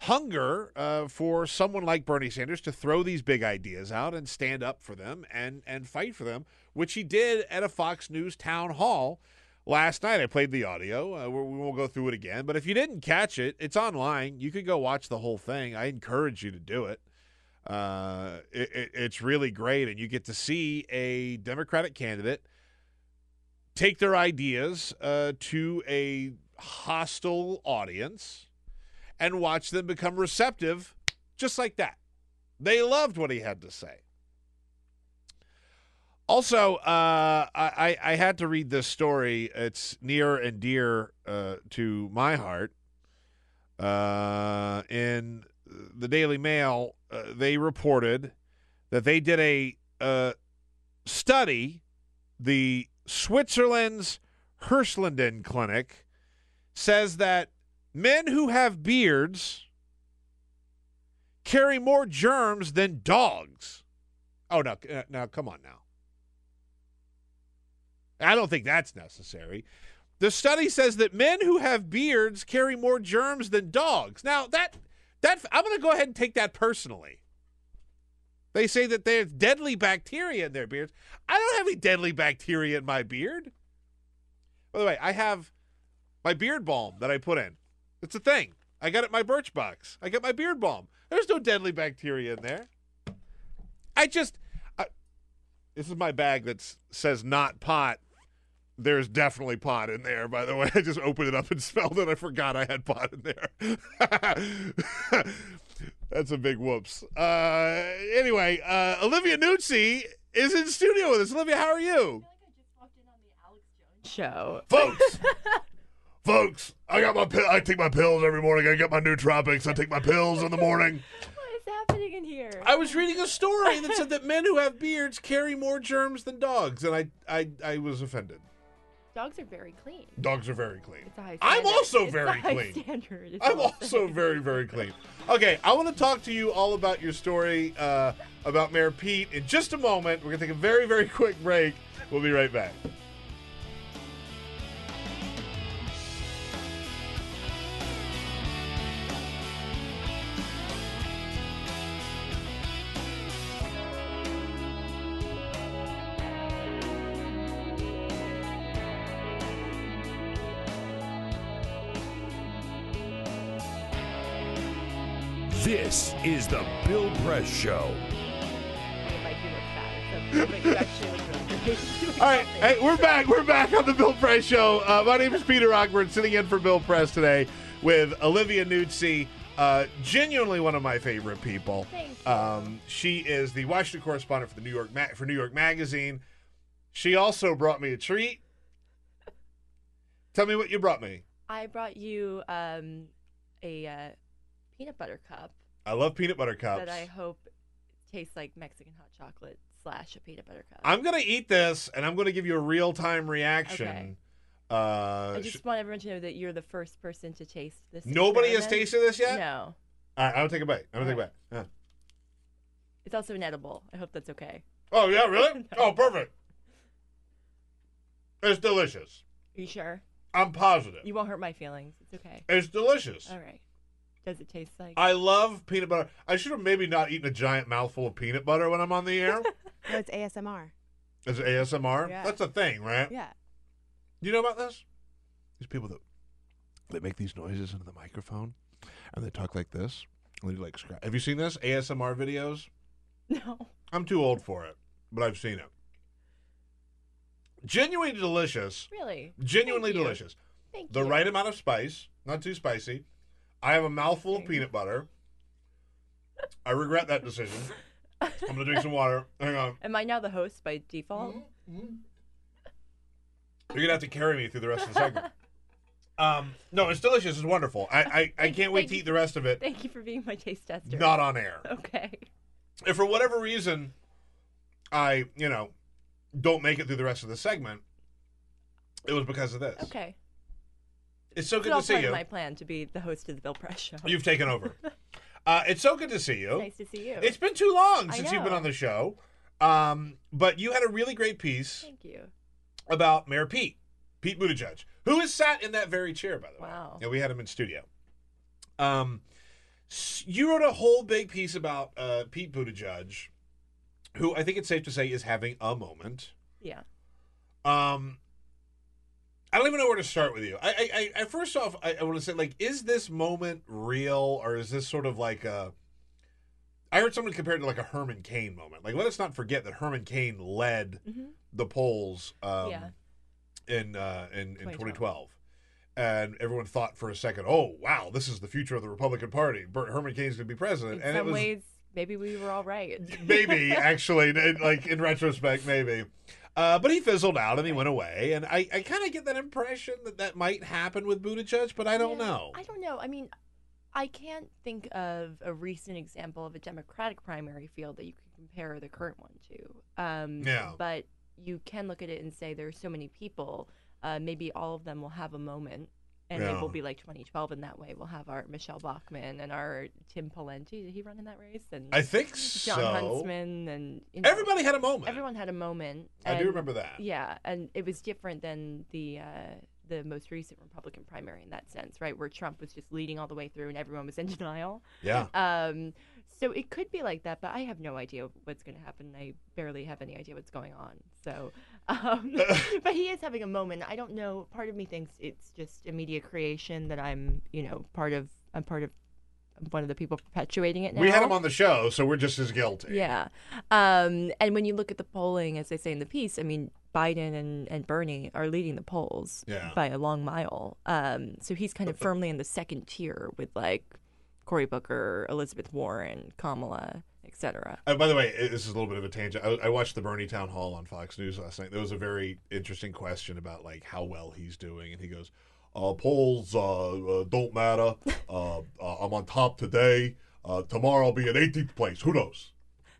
hunger uh, for someone like Bernie Sanders to throw these big ideas out and stand up for them and and fight for them, which he did at a Fox News town hall last night. I played the audio. Uh, we won't go through it again, but if you didn't catch it, it's online. You could go watch the whole thing. I encourage you to do it. Uh, it, it it's really great, and you get to see a Democratic candidate take their ideas uh, to a hostile audience and watch them become receptive just like that. They loved what he had to say. Also, uh, I, I had to read this story. It's near and dear uh, to my heart. Uh, in the Daily Mail, uh, they reported that they did a uh, study, the Switzerland's Hirslanden Clinic says that men who have beards carry more germs than dogs. Oh no, uh, now come on now. I don't think that's necessary. The study says that men who have beards carry more germs than dogs. Now that that I'm going to go ahead and take that personally. They say that there's deadly bacteria in their beards. I don't have any deadly bacteria in my beard. By the way, I have my beard balm that I put in. It's a thing. I got it my Birchbox. I got my beard balm. There's no deadly bacteria in there. I just, I, this is my bag that says not pot. There's definitely pot in there, by the way. (laughs) I just opened it up and (laughs) smelled it. I forgot I had pot in there. (laughs) That's a big whoops. Uh, anyway, uh, Olivia Nuzzi is in studio with us. Olivia, how are you? I feel like I just walked in on the Alex Jones show. Folks, folks, I got my pill. I take my pills every morning. I get my nootropics. I take my pills in the morning. What is happening in here? I was reading a story that said that men who have beards carry more germs than dogs, and I, I, I was offended. Dogs are very clean. Dogs are very clean. It's a high I'm also It's very high clean. Standard. I'm also very, very clean. Okay, I want to talk to you all about your story uh, about Mayor Pete in just a moment. We're going to take a very, very quick break. We'll be right back. This is the Bill Press Show. It might be look fat, except but you actually look really great. All right, hey, we're back. We're back on the Bill Press Show. Uh, my name is Peter Ogburn, sitting in for Bill Press today with Olivia Nuzzi, uh, genuinely one of my favorite people. Thank you. Um, she is the Washington correspondent for the New York Ma- for New York Magazine. She also brought me a treat. Tell me what you brought me. I brought you um, a uh, peanut butter cup I love peanut butter cups. that I hope tastes like Mexican hot chocolate slash a peanut butter cup. I'm gonna eat this, and I'm gonna give you a real time reaction. Okay. Uh, I sh- just want everyone to know that you're the first person to taste this. Nobody has tasted this yet? No. all right, I'll take a bite. I'm gonna take a bite. It's also inedible. I hope that's okay. Oh yeah, really? (laughs) Oh, perfect. It's delicious. Are you sure? I'm positive. You won't hurt my feelings. It's okay. It's delicious. All right. Does it taste like? I love peanut butter. I should have maybe not eaten a giant mouthful of peanut butter when I'm on the air. (laughs) No, it's ASMR. Is it ASMR? Yeah. That's a thing, right? Yeah. You know about this? These people that they make these noises into the microphone and they talk like this. And they do like scratch. Have you seen this ASMR videos? (laughs) No. I'm too old for it, but I've seen it. Genuinely delicious. Really? Genuinely delicious. Thank you. delicious. Thank the you. right amount of spice, not too spicy. I have a mouthful of peanut butter. I regret that decision. I'm gonna drink some (laughs) water. Hang on. Am I now the host by default? Mm-hmm. You're gonna have to carry me through the rest of the segment. (laughs) Um, no, it's delicious. It's wonderful. I I, I can't wait to eat the rest of it. Thank you for being my taste tester. Not on air. Okay. If for whatever reason I, you know, don't make it through the rest of the segment, it was because of this. Okay. It's so good to see part you. of my plan to be the host of the Bill Press Show. You've taken over. (laughs) Uh, it's so good to see you. Nice to see you. It's been too long I since you've been know. on the show. Um, but you had a really great piece Thank you. about Mayor Pete. Pete Buttigieg, who has sat in that very chair, by the way. Wow. And we had him in studio. Um, you wrote a whole big piece about uh, Pete Buttigieg, who I think it's safe to say is having a moment. Yeah. Um, I don't even know where to start with you. I, I, I- first off, I, I want to say, like, is this moment real, or is this sort of like a? I heard someone compare it to like a Herman Cain moment. Like, let us not forget that Herman Cain led Mhm. the polls um, Yeah. in uh, in, in 2012. 2012. And everyone thought for a second, "Oh, wow, this is the future of the Republican Party. Bert Herman Cain's going to be president." In and some it was ways, maybe we were all right. maybe actually (laughs) like in retrospect maybe uh, but he fizzled out and he went away and i, I kind of get that impression that that might happen with Buttigieg but i don't Yeah, know I don't know. I mean, I can't think of a recent example of a Democratic primary field that you could compare the current one to. Um, Yeah. But you can look at it and say there are so many people. Uh, maybe all of them will have a moment. And Yeah. it will be like 2012 in that way. We'll have our Michele Bachmann and our Tim Pawlenty. Did he run in that race? And I think John so. Huntsman and you know, everybody had a moment Everyone had a moment. I do remember that. Yeah, and it was different than the uh, the most recent Republican primary in that sense, right? Where Trump was just leading all the way through and everyone was in (laughs) denial. Yeah. Um, so it could be like that, but I have no idea what's going to happen. I barely have any idea what's going on. So, (laughs) um, (laughs) but he is having a moment. I don't know. Part of me thinks it's just a media creation that I'm, you know, part of. I'm part of. One of the people perpetuating it now. we had him on the show so we're just as guilty Yeah. Um, and when you look at the polling, as they say in the piece, I mean, Biden and, and Bernie are leading the polls Yeah. by a long mile. Um, so he's kind of firmly in the second tier with like Cory Booker, Elizabeth Warren, Kamala, etc. Uh, by the way, this is a little bit of a tangent. I, I watched the Bernie town hall on Fox News last night. There was a very interesting question about like how well he's doing, and he goes, uh, "Polls uh, uh, don't matter. (laughs) Uh, uh, I'm on top today. Uh, tomorrow I'll be in 18th place. Who knows?"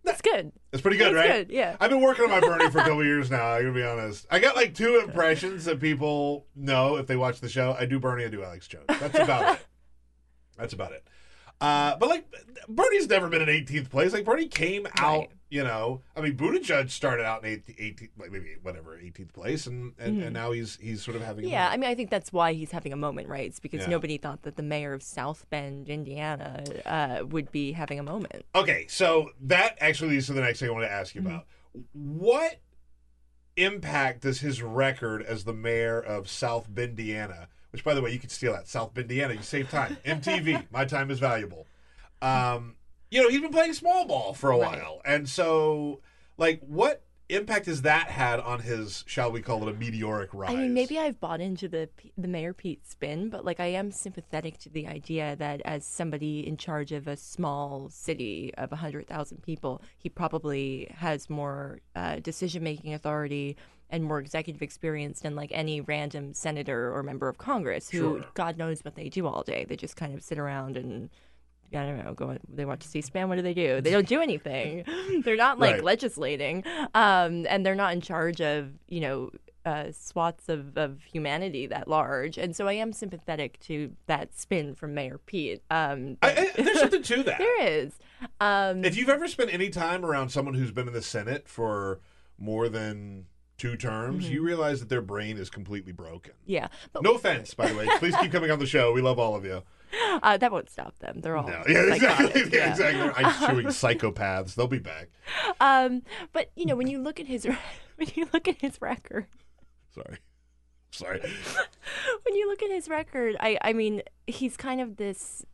That's good. It's pretty good, That's right? good, yeah. I've been working on my Bernie for a couple (laughs) years now. I gotta be honest. I got like two impressions that people know if they watch the show. I do Bernie. I do Alex Jones. That's about it. (laughs) That's about it. Uh, but like Bernie's never been in 18th place. Like Bernie came out, you know. I mean, Buddha started out in 18th, 18th like maybe whatever 18th place, and and, Mhm. and now he's he's sort of having. a Yeah, I mean, I think that's why he's having a moment, right? It's because Yeah. nobody thought that the mayor of South Bend, Indiana, uh, would be having a moment. Okay, so that actually leads to the next thing I want to ask you about. What impact does his record as the mayor of South Bendiana, which by the way, you can steal that South indiana you save time. (laughs) MTV, my time is valuable. Um, you know, he's been playing small ball for a Right. while, and so like, what impact has that had on his, shall we call it, a meteoric rise? I mean, maybe I've bought into the the Mayor Pete spin, but like I am sympathetic to the idea that as somebody in charge of a small city of hundred thousand people, he probably has more uh, decision making authority and more executive experience than like any random senator or member of Congress who Sure. God knows what they do all day. They just kind of sit around and. I don't know. Go. They watch C-SPAN. What do they do? They don't do anything. (laughs) they're not like Right. legislating, um, and they're not in charge of you know uh, swaths of, of humanity that large. And so I am sympathetic to that spin from Mayor Pete. Um, I, I, there's something to that. (laughs) there is. Um, If you've ever spent any time around someone who's been in the Senate for more than two terms, Mhm. you realize that their brain is completely broken. yeah, No offense, by the way. (laughs) Please keep coming on the show. We love all of you. uh, that won't stop them. They're all No, (laughs) yeah, exactly. Yeah, yeah. exactly. They're (laughs) ice chewing psychopaths. They'll be back. Um, but you know when you look at his when you look at his record. Sorry. Sorry. when you look at his record, I I mean, he's kind of this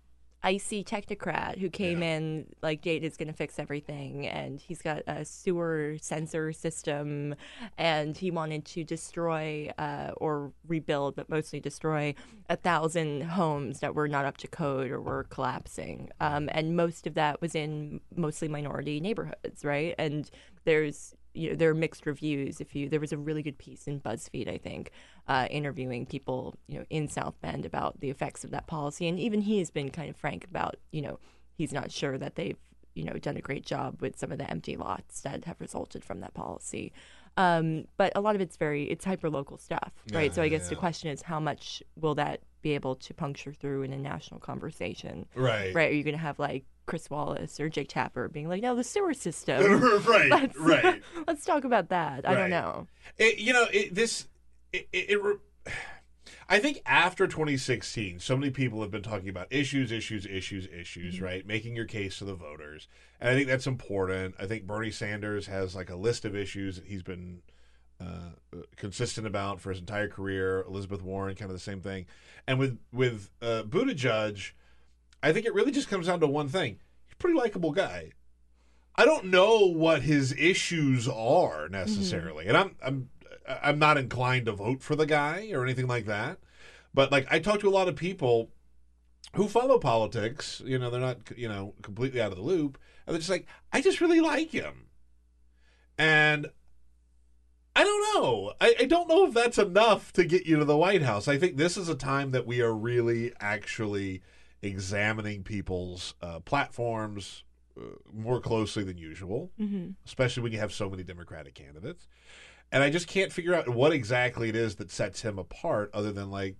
icy technocrat who came in like Jade is going to fix everything, and he's got a sewer sensor system, and he wanted to destroy uh, or rebuild, but mostly destroy a thousand homes that were not up to code or were collapsing, um, and most of that was in mostly minority neighborhoods, right? And there's you know there are mixed reviews. If you there was a really good piece in BuzzFeed, I think, uh, interviewing people you know in South Bend about the effects of that policy, and even he has been kind of frank about you know he's not sure that they've you know done a great job with some of the empty lots that have resulted from that policy. Um, but a lot of it's very it's hyper local stuff, right? Yeah, so I guess the question is how much will that be able to puncture through in a national conversation? Right. Right? Are you going to have like Chris Wallace or Jake Tapper being like, no, the sewer system. (laughs) right. Let's- Right. (laughs) Let's talk about that. I don't know. It, you know, it, this it, it, it re- I think after 2016, so many people have been talking about issues, issues, issues, issues, Mm-hmm. right? Making your case to the voters. And I think that's important. I think Bernie Sanders has like a list of issues that he's been uh, consistent about for his entire career. Elizabeth Warren, kind of the same thing. And with with uh, Buttigieg, I think it really just comes down to one thing: he's a pretty likable guy. I don't know what his issues are necessarily, and I'm I'm I'm not inclined to vote for the guy or anything like that. But like I talk to a lot of people who follow politics. You know, they're not you know completely out of the loop, and they're just like, I just really like him, and I don't know. I, I don't know if that's enough to get you to the White House. I think this is a time that we are really actually examining people's uh, platforms uh, more closely than usual, Mhm. especially when you have so many Democratic candidates. And I just can't figure out what exactly it is that sets him apart, other than like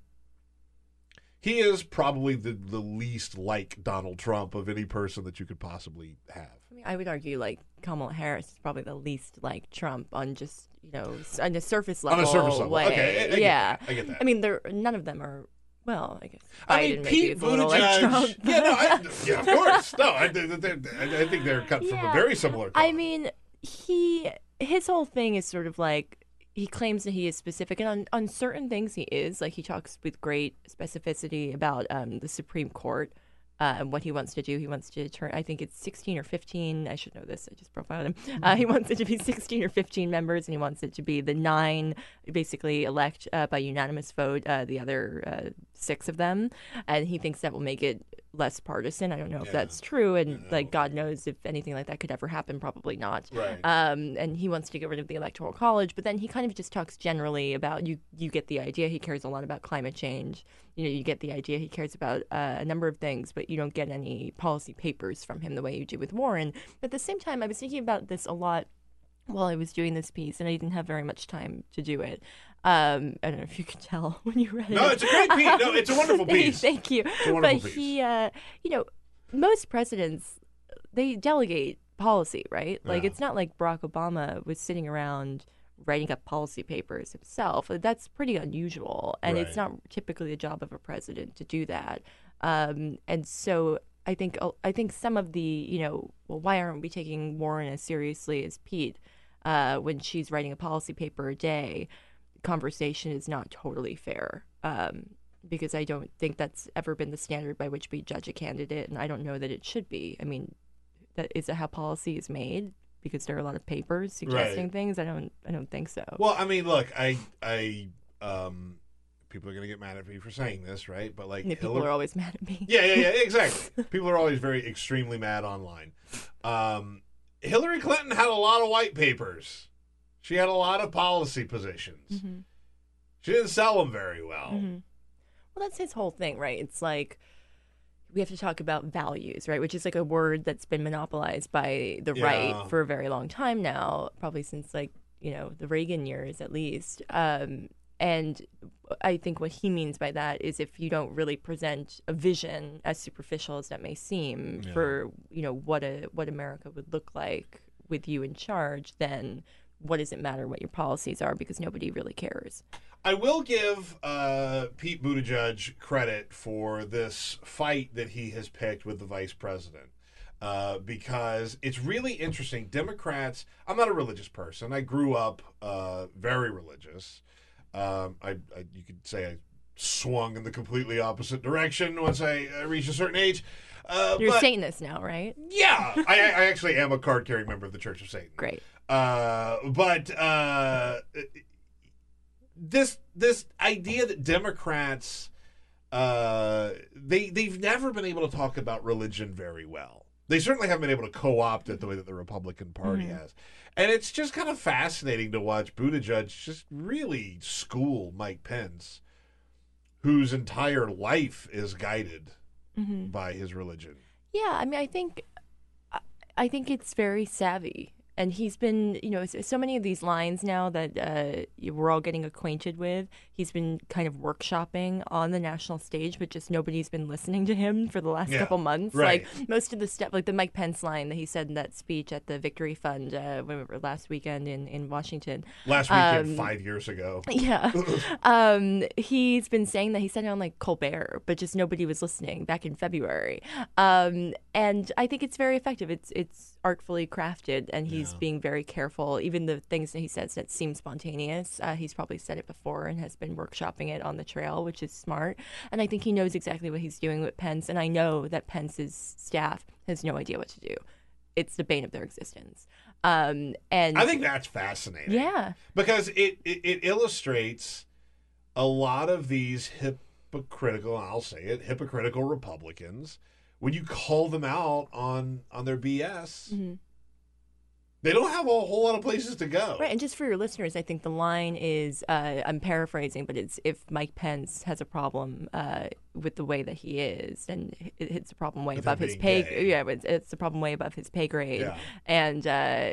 he is probably the, the least like Donald Trump of any person that you could possibly have. I mean, I would argue like Kamala Harris is probably the least like Trump on just you know on a surface level. On a surface level. way. Okay, I- I yeah. that. I get that. I mean, they're none of them are. Well, I guess Biden I mean, Pete little like Trump. Buttigieg. yeah, no, I, (laughs) yeah, of course. No, I, I, I think they're cut from a very similar. I mean, he his whole thing is sort of like he claims that he is specific, and on, on certain things he is. Like he talks with great specificity about um, the Supreme Court uh, and what he wants to do. He wants to turn. I think it's sixteen or fifteen. I should know this. I just profiled him. Uh, he wants it to be sixteen or fifteen members, and he wants it to be the nine basically elect uh, by unanimous vote uh, the other uh, six of them, and he thinks that will make it less partisan. I don't know if that's true, and like God knows if anything like that could ever happen. Probably not. Right. Um, and he wants to get rid of the electoral college, but then he kind of just talks generally about you. You get the idea. He cares a lot about climate change. You know, you get the idea. He cares about uh, a number of things, but you don't get any policy papers from him the way you do with Warren. But at the same time, I was thinking about this a lot while I was doing this piece, and I didn't have very much time to do it. Um, I don't know if you could tell (laughs) when you read it. No, it's a great piece. No, it's a wonderful (laughs) piece. Thank you. It's a wonderful but piece. he, uh, you know, most presidents they delegate policy, right? Like Yeah. it's not like Barack Obama was sitting around writing up policy papers himself. That's pretty unusual, and it's not typically the job of a president to do that. Um, and so I think I think some of the you know well why aren't we taking Warren as seriously as Pete uh, when she's writing a policy paper a day? Conversation is not totally fair um, because I don't think that's ever been the standard by which we judge a candidate, and I don't know that it should be. I mean, that is that how policy is made? Because there are a lot of papers suggesting Right. things. I don't. I don't think so. Well, I mean, look, I, I, um, people are going to get mad at me for saying this, right? But like, people Hillary- are always mad at me. Yeah, yeah, yeah, exactly. (laughs) people are always very extremely mad online. Um, Hillary Clinton had a lot of white papers. She had a lot of policy positions. Mhm. She didn't sell them very well. Mhm. Well, that's his whole thing, right? It's like we have to talk about values, right? Which is like a word that's been monopolized by the Yeah. right for a very long time now, probably since like, you know, the Reagan years at least. Um, and I think what he means by that is if you don't really present a vision, as superficial as that may seem, Yeah. for you know what a what America would look like with you in charge, then what does it matter what your policies are because nobody really cares. I will give uh, Pete Buttigieg credit for this fight that he has picked with the vice president. Uh, because it's really interesting. Democrats, I'm not a religious person. I grew up uh, very religious. Um, I, I, you could say I swung in the completely opposite direction once I uh, reached a certain age. Uh, You're but- Satanist now, right? yeah, I, I actually am a card carrying member of the Church of Satan. Great. Uh, but uh, this this idea that Democrats uh, they they've never been able to talk about religion very well. They certainly haven't been able to co-opt it the way that the Republican Party Mhm. has. And it's just kind of fascinating to watch Buttigieg just really school Mike Pence, whose entire life is guided Mhm. by his religion. Yeah, I mean, I think, I think it's very savvy. And he's been, you know, so so many of these lines now that uh, we're all getting acquainted with. He's been kind of workshopping on the national stage, but just nobody's been listening to him for the last Yeah, couple months. right. Like most of the stuff, like the Mike Pence line that he said in that speech at the Victory Fund uh, last weekend in in Washington. Last weekend, Um, five years ago. (laughs) yeah. (laughs) um, he's been saying that he said it on like Colbert, but just nobody was listening back in February. Um, and I think it's very effective. It's it's artfully crafted, and he's being very careful. Even the things that he says that seem spontaneous, uh, he's probably said it before and has been workshopping it on the trail, which is smart. And I think he knows exactly what he's doing with Pence. And I know that Pence's staff has no idea what to do. It's the bane of their existence. Um, and I think that's fascinating. yeah. because it, it it illustrates a lot of these hypocritical I'll say it hypocritical Republicans when you call them out on on their BS Mhm. They don't have a whole lot of places to go Right, and just for your listeners, I think the line is uh, I'm paraphrasing, but it's if Mike Pence has a problem uh, with the way that he is, and it, it's a problem way With above his pay. gay. Yeah, it's, it's a problem way above his pay grade, Yeah. and uh,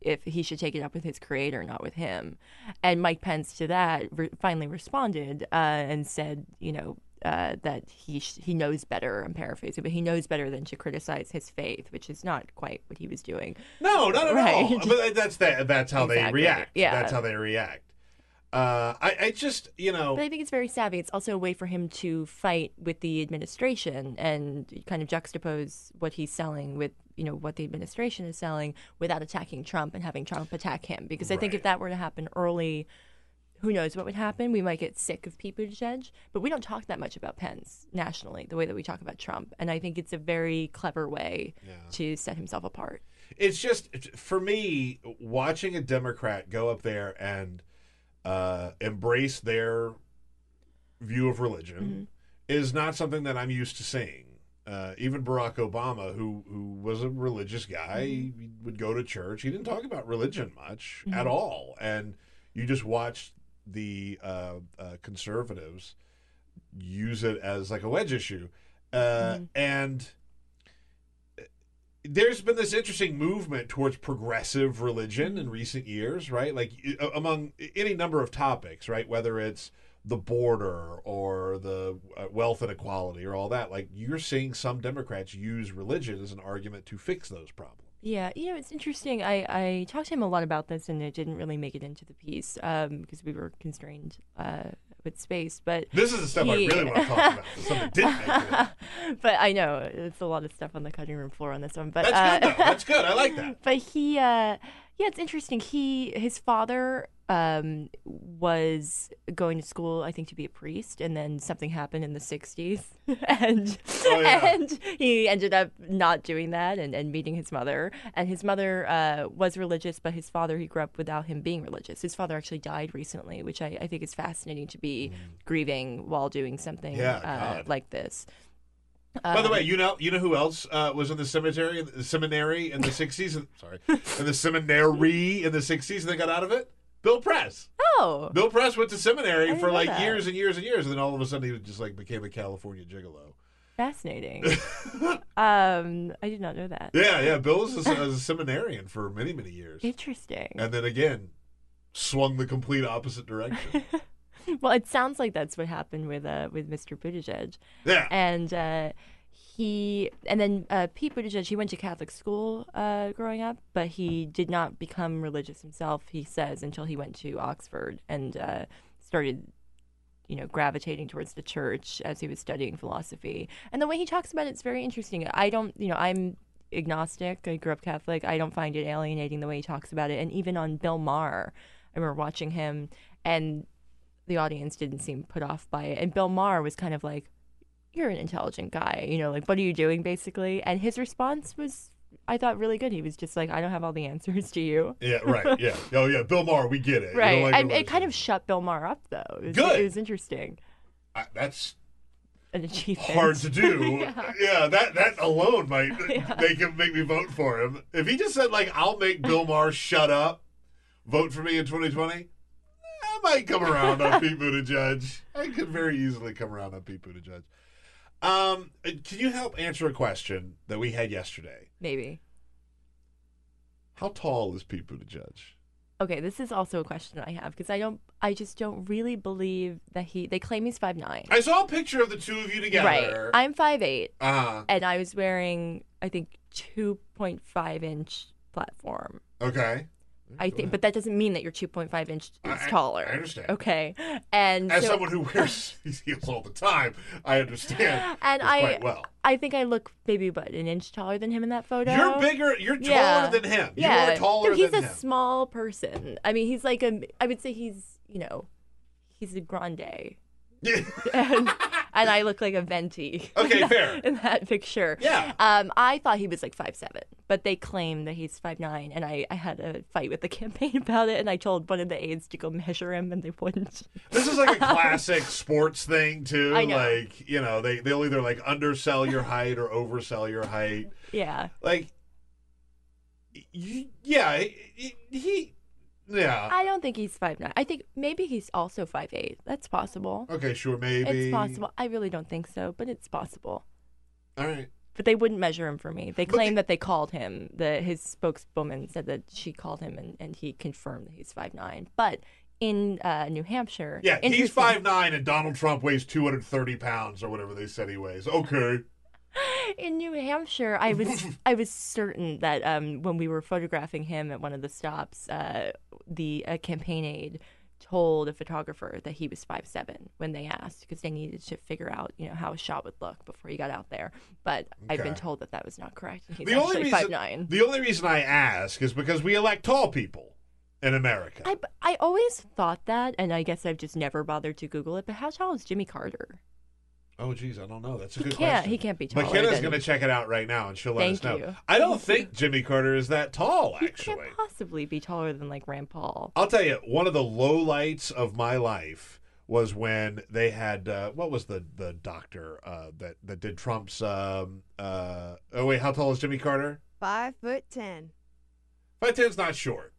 if he should take it up with his creator, not with him. And Mike Pence to that re- finally responded uh, and said, you know. Uh, that he sh- he knows better. I'm paraphrasing, but he knows better than to criticize his faith, which is not quite what he was doing. no not at Right. all but that's that that's how they react Yeah. that's how they react uh I, I just you know But I think it's very savvy. It's also a way for him to fight with the administration and kind of juxtapose what he's selling with, you know, what the administration is selling without attacking Trump and having Trump attack him. Because I think if that were to happen early, who knows what would happen? We might get sick of Pete Buttigieg, but we don't talk that much about Pence nationally, the way that we talk about Trump. And I think it's a very clever way to set himself apart. it's just for me watching a democrat go up there and uh, embrace their view of religion is not something that i'm used to seeing uh, even barack obama who who was a religious guy he would go to church he didn't talk about religion much at Mhm. all and you just watched the uh, uh, conservatives use it as like a wedge issue uh, and there's been this interesting movement towards progressive religion in recent years, right? Like among any number of topics, right? Whether it's the border or the uh, wealth inequality or all that, like you're seeing some Democrats use religion as an argument to fix those problems. Yeah, you know, it's interesting. I, I talked to him a lot about this, and it didn't really make it into the piece um, because we were constrained uh, with space. But This is the stuff I really want to talk about. that didn't make it. (laughs) but I know it's a lot of stuff on the cutting room floor on this one. But That's uh, good, though. That's good. I like that. (laughs) But he, uh, yeah, it's interesting. He, his father, um, was going to school, I think, to be a priest, and then something happened in the '60s, (laughs) and Oh, yeah. and he ended up not doing that and, and meeting his mother. And his mother uh, was religious, but his father, he grew up without him being religious. His father actually died recently, which I, I think is fascinating to be grieving while doing something Mm. Yeah, uh, like this. By the Um, way, you know, you know who else uh, was in the cemetery, the seminary in the '60s? (laughs) Sorry, in the (laughs) seminary in the '60s, and they got out of it. Bill Press. Oh, Bill Press went to seminary for like that. years and years and years, and then all of a sudden he just like became a California gigolo. fascinating. (laughs) um, I did not know that. Yeah, yeah. Bill was a, a seminarian for many, many years, Interesting. and then again swung the complete opposite direction. (laughs) well, it sounds like that's what happened with uh with Mr. Buttigieg. Yeah. And uh, he and then uh, Pete Buttigieg he went to Catholic school uh, growing up, but he did not become religious himself. He says until he went to Oxford and uh, started. You know, gravitating towards the church as he was studying philosophy, and the way he talks about it's very interesting. I don't, you know, I'm agnostic. I grew up Catholic. I don't find it alienating the way he talks about it. And even on Bill Maher, I remember watching him, and the audience didn't seem put off by it. And Bill Maher was kind of like, "You're an intelligent guy, you know, like what are you doing, basically?" And his response was, I thought, really good. He was just like, "I don't have all the answers to you." yeah, right. Yeah. (laughs) Oh, yeah. Bill Maher, we get it. You Right. like and it kind of shut Bill Maher up, though. It was, Good. It was interesting. I- that's An achievement. hard to do. (laughs) yeah. yeah. that that alone might (laughs) make him make me vote for him. If he just said like, "I'll make Bill Maher shut up, vote for me in 2020," I might come around on Pete Buttigieg. I could very easily come around on Pete Buttigieg. Um, can you help answer a question that we had yesterday? Maybe. How tall is Pete Buttigieg? Okay, this is also a question I have because I don't, I just don't really believe that he. They claim he's five nine. I saw a picture of the two of you together. Right. I'm five eight, Uh-huh. and I was wearing, I think, two point five inch platform. Okay. I think, but that doesn't mean that you're 2.5 inch is taller. I understand. Okay, and As so- someone who wears (laughs) these heels all the time, I understand. and this I, quite well. I think I look maybe about an inch taller than him in that photo. You're bigger. You're taller Yeah. than him. Yeah, You are taller he's than a him. small person. I mean, he's like a. I would say he's you know, he's a grande. (laughs) and, and I look like a venti. Okay, in (laughs) that- fair. In that picture. Yeah. Um, I thought he was like five seven, but they claim that he's five nine, and I, I had a fight with the (laughs) campaign about it, and I told one of the aides to go measure him, and they wouldn't. This is like a classic sports thing too. I know. Like you know, they they'll either like undersell your height or oversell your height. Yeah. Like, yeah, he, he yeah. I don't think he's five nine. I think maybe he's also five eight. That's possible. Okay, sure, maybe It's possible. I really don't think so, but it's possible. All right. But they wouldn't measure him for me. They claim that they called him. The his spokeswoman said that she called him and, and he confirmed that he's five nine. But in uh, New Hampshire, Yeah, he's five nine and Donald Trump weighs two hundred thirty pounds or whatever they said he weighs. Okay. (laughs) In New Hampshire, I was (laughs) I was certain that um, when we were photographing him at one of the stops, uh, the uh, campaign aide told a photographer that he was five seven when they asked because they needed to figure out you know how a shot would look before he got out there. But I've been told that that was not correct. He's the only reason five nine. the only reason I ask is because we elect tall people in America. I, I always thought that, and I guess I've just never bothered to Google it. But how tall is Jimmy Carter? Oh, geez, I don't know. That's a He good can't- question. he can't be taller McKenna's than- going to check it out right now, and she'll let Thank us know. you. I don't think Jimmy Carter is that tall, Actually, He actually. can't possibly be taller than like Rand Paul. I'll tell you, one of the low lights of my life was when they had uh, what was the the doctor uh, that that did Trump's. Um, uh, oh wait, how tall is Jimmy Carter? Five foot ten. Five ten's not short.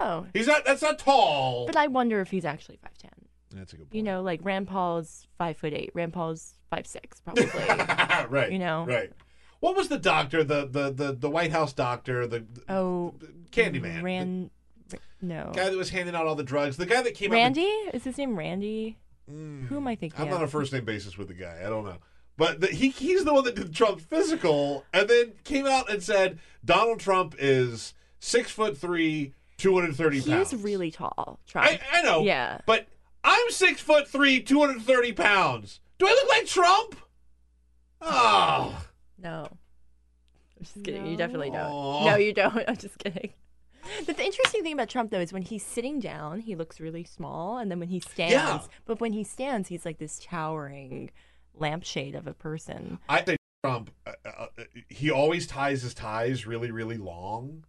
Oh, He's not. That's not tall. but I wonder if he's actually five ten. That's a good point. You know, like Rand Paul's five foot eight. Rand Paul's five six, probably. (laughs) right. You know. Right. What was the doctor? The the the, the White House doctor. The, the Oh, Candyman. Rand. No. guy that was handing out all the drugs. The guy that came out. Randy? Is his name Randy? Mm. Who am I thinking I'm of? on a first name basis with the guy. I don't know. But the, he he's the one that did Trump's physical and then came out and said Donald Trump is six foot three, 230 He pounds. was really tall. Trump. I, I know. Yeah. But I'm six foot three, 230 pounds. Do I look like Trump? Oh. No. I'm just kidding. You definitely don't. Aw. No, you don't. (laughs) I'm just kidding. But the interesting thing about Trump, though, is when he's sitting down, he looks really small, and then when he stands, Yeah. but when he stands, he's like this towering lampshade of a person. I think Trump, uh, uh, uh, he always ties his ties really, really long.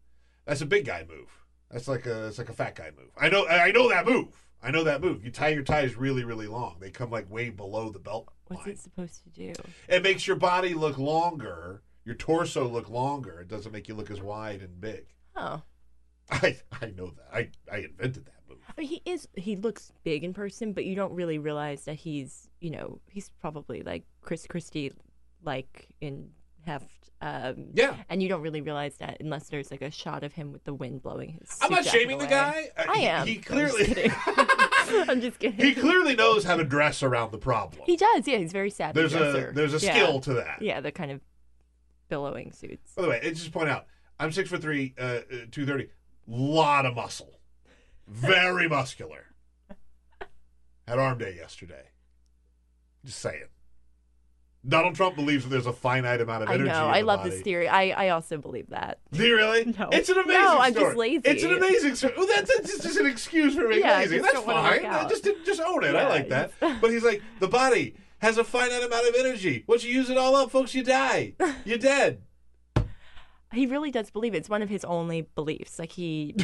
That's a big guy move. That's like a, it's like a fat guy move. I know, I know that move. I know that move. You tie your ties really, really long. They come like way below the belt What's line. it supposed to do? It makes your body look longer, your torso look longer. It doesn't make you look as wide and big. Oh. (laughs) I I know that. I I invented that move. I mean, he is. He looks big in person, but you don't really realize that he's. You know, he's probably like Chris Christie, like in Heft. Um, Yeah. And you don't really realize that unless there's like a shot of him with the wind blowing his. I'm not shaming the guy. Uh, I he- am. he I'm just clearly- (laughs) (laughs) I'm just kidding. He clearly knows how to dress around the problem. He does. Yeah, he's very savvy. There's a- there's a Yeah. skill to that. Yeah, the kind of billowing suits. By the way, just point out, I'm six foot three, uh, two thirty. Lot of muscle, very muscular. (laughs) Had arm day yesterday. Just saying. Donald Trump believes that there's a finite amount of energy. I know. I love body. this theory. I, I also believe that. Do you really? No. It's an amazing No, I'm just lazy. It's an amazing story. Well, that's, that's just an excuse for being Yeah, lazy. just That's don't wanna work fine. Just just own it. I like that. But he's like, the body has a finite amount of energy. Once you use it all up, folks, you die. You're dead. He really does believe it. It's one of his only beliefs. Like he,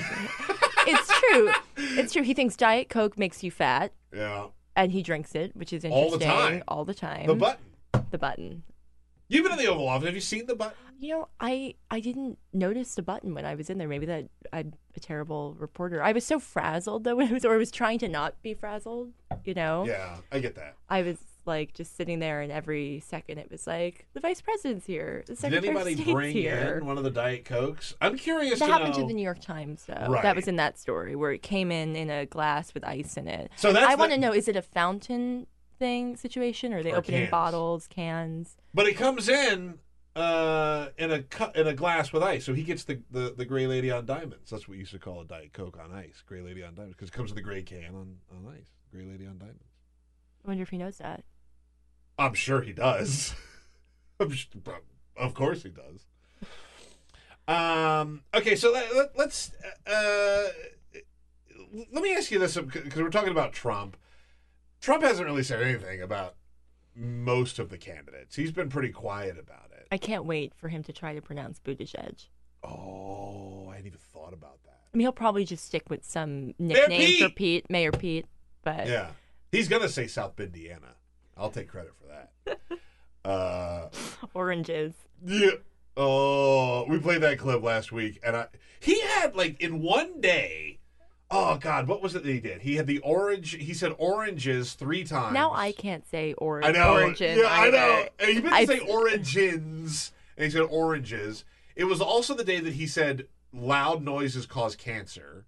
it's true. It's true. He thinks Diet Coke makes you fat, Yeah. and he drinks it, which is interesting. All the time. All the time. The button. The button. You've been in the Oval Office. Have you seen the button? You know, I I didn't notice the button when I was in there. Maybe that I'm a terrible reporter. I was so frazzled though (laughs) when I was, or I was trying to not be frazzled. You know. Yeah, I get that. I was. like just sitting there, and every second it was like the vice president's here, the Did secretary anybody of State's bring here. in one of the Diet Cokes? I'm curious That to happened know. to the New York Times, though. Right. That was in that story where it came in in a glass with ice in it. So that's I want to know: is it a fountain thing situation, or are they Or opening cans. bottles, cans? But it comes in uh, in a cu- in a glass with ice, so he gets the, the, the Gray Lady on diamonds. That's what we used to call a Diet Coke on ice, Gray Lady on diamonds, because it comes with a gray can on, on ice, Gray Lady on diamonds. I wonder if he knows that. I'm sure he does. (laughs) Of course he does. Um. Okay, so let, let, let's. Uh, let me ask you this because we're talking about Trump. Trump hasn't really said anything about most of the candidates. He's been pretty quiet about it. I can't wait for him to try to pronounce Buttigieg. Oh, I hadn't even thought about that. I mean, he'll probably just stick with some nickname for Pete! Pete, Mayor Pete. But Yeah, he's gonna say South Bend, Indiana. I'll take credit for that. (laughs) uh, oranges. Yeah. Oh, we played that clip last week, and I he had like in one day. Oh God, what was it that he did? He had the orange. He said oranges three times. Now I can't say or- I know. origin. Yeah, I know. And he meant to I- say origins, and he said oranges. It was also the day that he said loud noises cause cancer.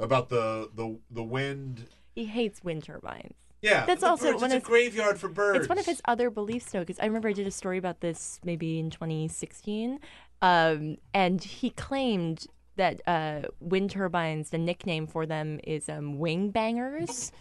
About the the the wind. He hates wind turbines. Yeah, that's also birds, one it's of a graveyard for birds. It's one of his other beliefs, though, because I remember I did a story about this maybe in 2016, um, and he claimed that uh, wind turbines, the nickname for them is um, wing bangers. (laughs)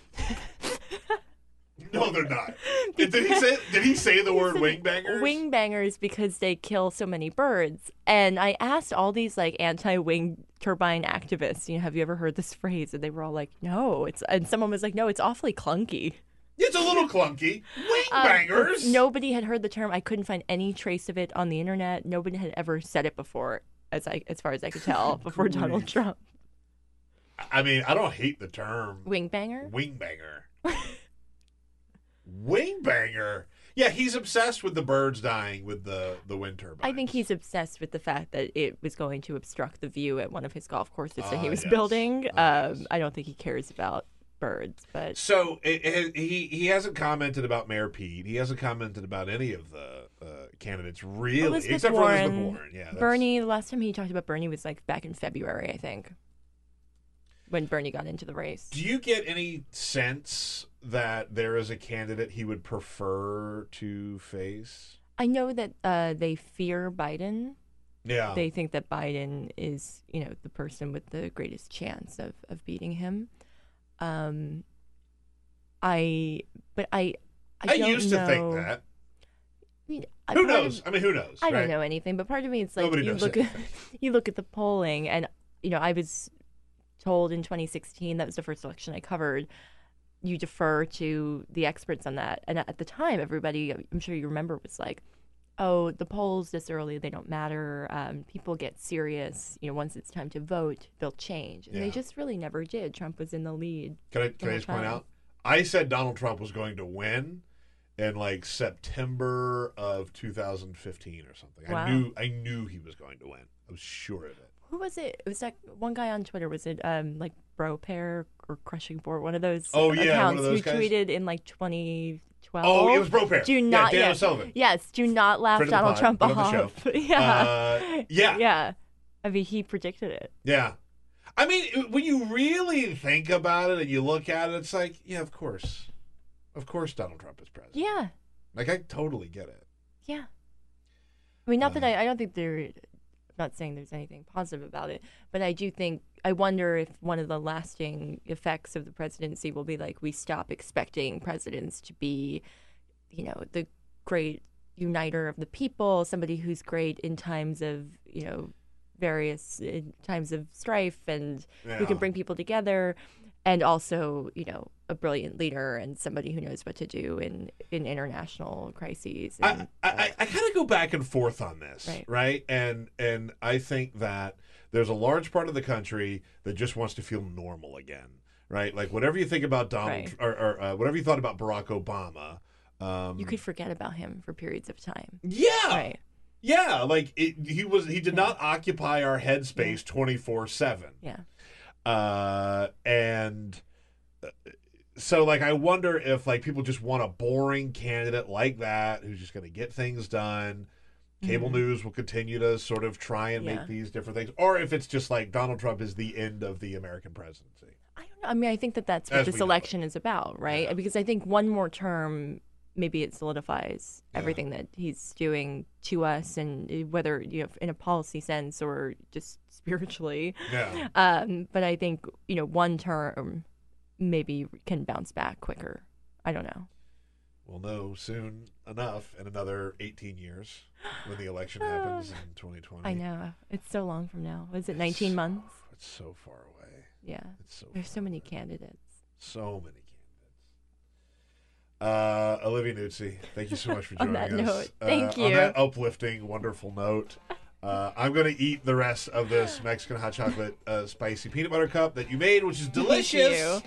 No, they're not. (laughs) did he say? Did he say the word wing bangers? Wing bangers because they kill so many birds. And I asked all these like anti-wing turbine activists, you know, have you ever heard this phrase? And they were all like, no. It's and someone was like, no, it's awfully clunky. It's a little clunky. Wing Um, bangers. Nobody had heard the term. I couldn't find any trace of it on the internet. Nobody had ever said it before, as I as far as I could tell, (laughs) before Donald. Trump. I mean, I don't hate the term Wing banger. wing banger. (laughs) wing banger. Yeah, he's obsessed with the birds dying with the the wind turbine. I think he's obsessed with the fact that it was going to obstruct the view at one of his golf courses that he Ah, was yes. building. Um, I don't think he cares about birds, but So it, it, he he hasn't commented about Mayor Pete. He hasn't commented about any of the uh, candidates really, Elizabeth except Warren, for Elizabeth Warren. Yeah, that's- Bernie. The last time he talked about Bernie was like back in February, I think, when Bernie got into the race. Do you get any sense that there is a candidate he would prefer to face? I know that uh, they fear Biden. Yeah. They think that Biden is, you know, the person with the greatest chance of, of beating him. Um, I, but I, I, I used to think that. I mean, Who part of- knows? I mean, who knows? I don't know anything, but part of me, it's like Nobody you look at (laughs) you look at the polling, and you know, I was told in 2016 that was the first election I covered. You defer to the experts on that, and at the time, everybody, I'm sure you remember, was like, "Oh, the polls this early, they don't matter. Um, people get serious. You know, once it's time to vote, they'll change." And Yeah. they just really never did. Trump was in the lead. Can I can I just point out? I said Donald Trump was going to win in like September of 2015 or something. Wow. I knew I knew he was going to win. I was sure of it. Who was it? It was that one guy on Twitter. Was it um like Bro Pair or Crushing Bort? One of those Oh, yeah, accounts those who guys. tweeted in like 2012. Oh, it was Bro Pair. Do Yeah, not, yeah, O'Sullivan. Yes, do not laugh Friend Donald Trump friend of the off. (laughs) yeah, Uh, yeah. yeah. I mean, he predicted it. Yeah. I mean, when you really think about it and you look at it, it's like, yeah, of course. Of course Donald Trump is president. Yeah, Like I totally get it. yeah. I mean, not that I, um, I don't think there. I'm not saying there's anything positive about it, but I do think I wonder if one of the lasting effects of the presidency will be like we stop expecting presidents to be, you know, the great uniter of the people, somebody who's great in times of you know various times of strife and who Yeah. can bring people together, and also you know a brilliant leader and somebody who knows what to do in in international crises. And, I, I, I kind of go back and forth on this, Right. right? And and I think that there's a large part of the country that just wants to feel normal again, right? Like whatever you think about Donald Right. or, or uh, whatever you thought about Barack Obama, um, you could forget about him for periods of time. yeah, Right. yeah, like it, he was he did not occupy our headspace twenty four seven. Yeah. Uh, and uh, so like I wonder if like people just want a boring candidate like that who's just going to get things done. Cable Mhm. news will continue to sort of try and Yeah. make these different things, or if it's just like Donald Trump is the end of the American presidency. I mean, I think that that's what As this know election is about, right? Because I think one more term, maybe it solidifies everything that he's doing to us, and uh, whether you know in a policy sense or just (laughs) spiritually. Yeah. Um, but I think you know one term maybe can bounce back quicker. I don't know. We'll know soon enough in another 18 years when the election happens in (sighs) 2020. I know it's so long from now. Is it 19 months? It's so far away. Yeah. It's so There's so many candidates. So many. Uh, Olivia Nuzzi, thank you so much for (laughs) On joining that us. note, Uh, thank On that uplifting, wonderful note. Uh, I'm going to eat the rest of this Mexican hot chocolate uh, spicy peanut butter cup that you made, which is delicious. you.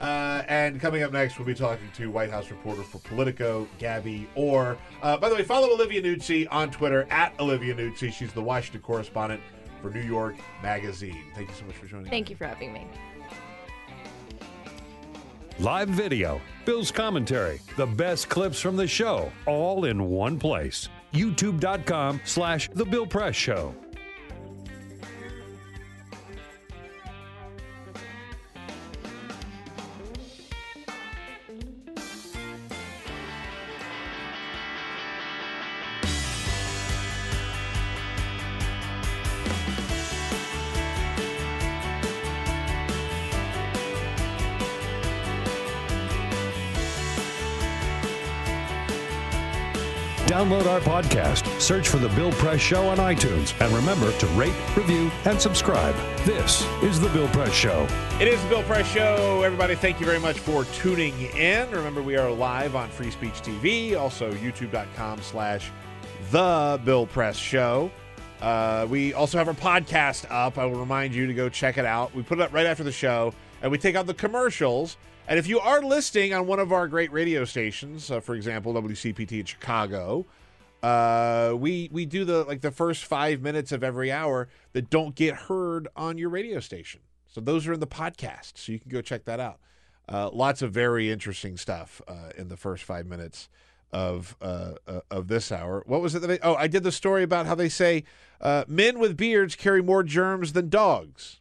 Uh, and coming up next, we'll be talking to White House reporter for Politico, Gabby Orr. Uh, by the way, follow Olivia Nuzzi on Twitter at Olivia Nuzzi. She's the Washington correspondent for New York Magazine. Thank you so much for joining us. Thank you for having me. Live video, Bill's commentary, the best clips from the show, all in one place. YouTube.com slash The Bill Press Show. Download our podcast, search for The Bill Press Show on iTunes, and remember to rate, review, and subscribe. This is The Bill Press Show. It is the Bill Press Show. Everybody, thank you very much for tuning in. Remember, we are live on Free Speech TV, also youtube.com slash The Bill Press Show. Uh, we also have our podcast up. I will remind you to go check it out. We put it up right after the show, and we take out the commercials. And if you are listening on one of our great radio stations, uh, for example, WCPT in Chicago, uh, we we do the like the first five minutes of every hour that don't get heard on your radio station. So those are in the podcast, so you can go check that out. Uh, lots of very interesting stuff uh, in the first five minutes of uh, uh, of this hour. What was it? That oh, I did the story about how they say men with beards carry more germs than dogs.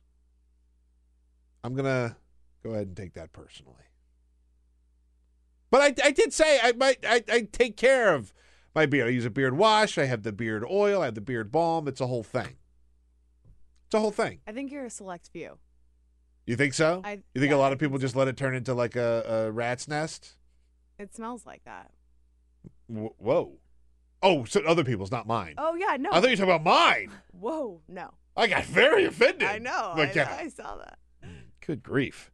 I'm gonna go ahead and take that personally. But I, I did say I might I, I take care of my beard. I use a beard wash. I have the beard oil. I have the beard balm. It's a whole thing. It's a whole thing. I think you're a select few. You think so? I- you think yeah, a lot of people just let it turn into like a, a rat's nest? It smells like that. Wh- Whoa. Oh, so other people's, not mine. Oh yeah, no. I thought you were talking about mine. Whoa, no. I got very offended. I know. Like, I, yeah. I saw that. Good grief.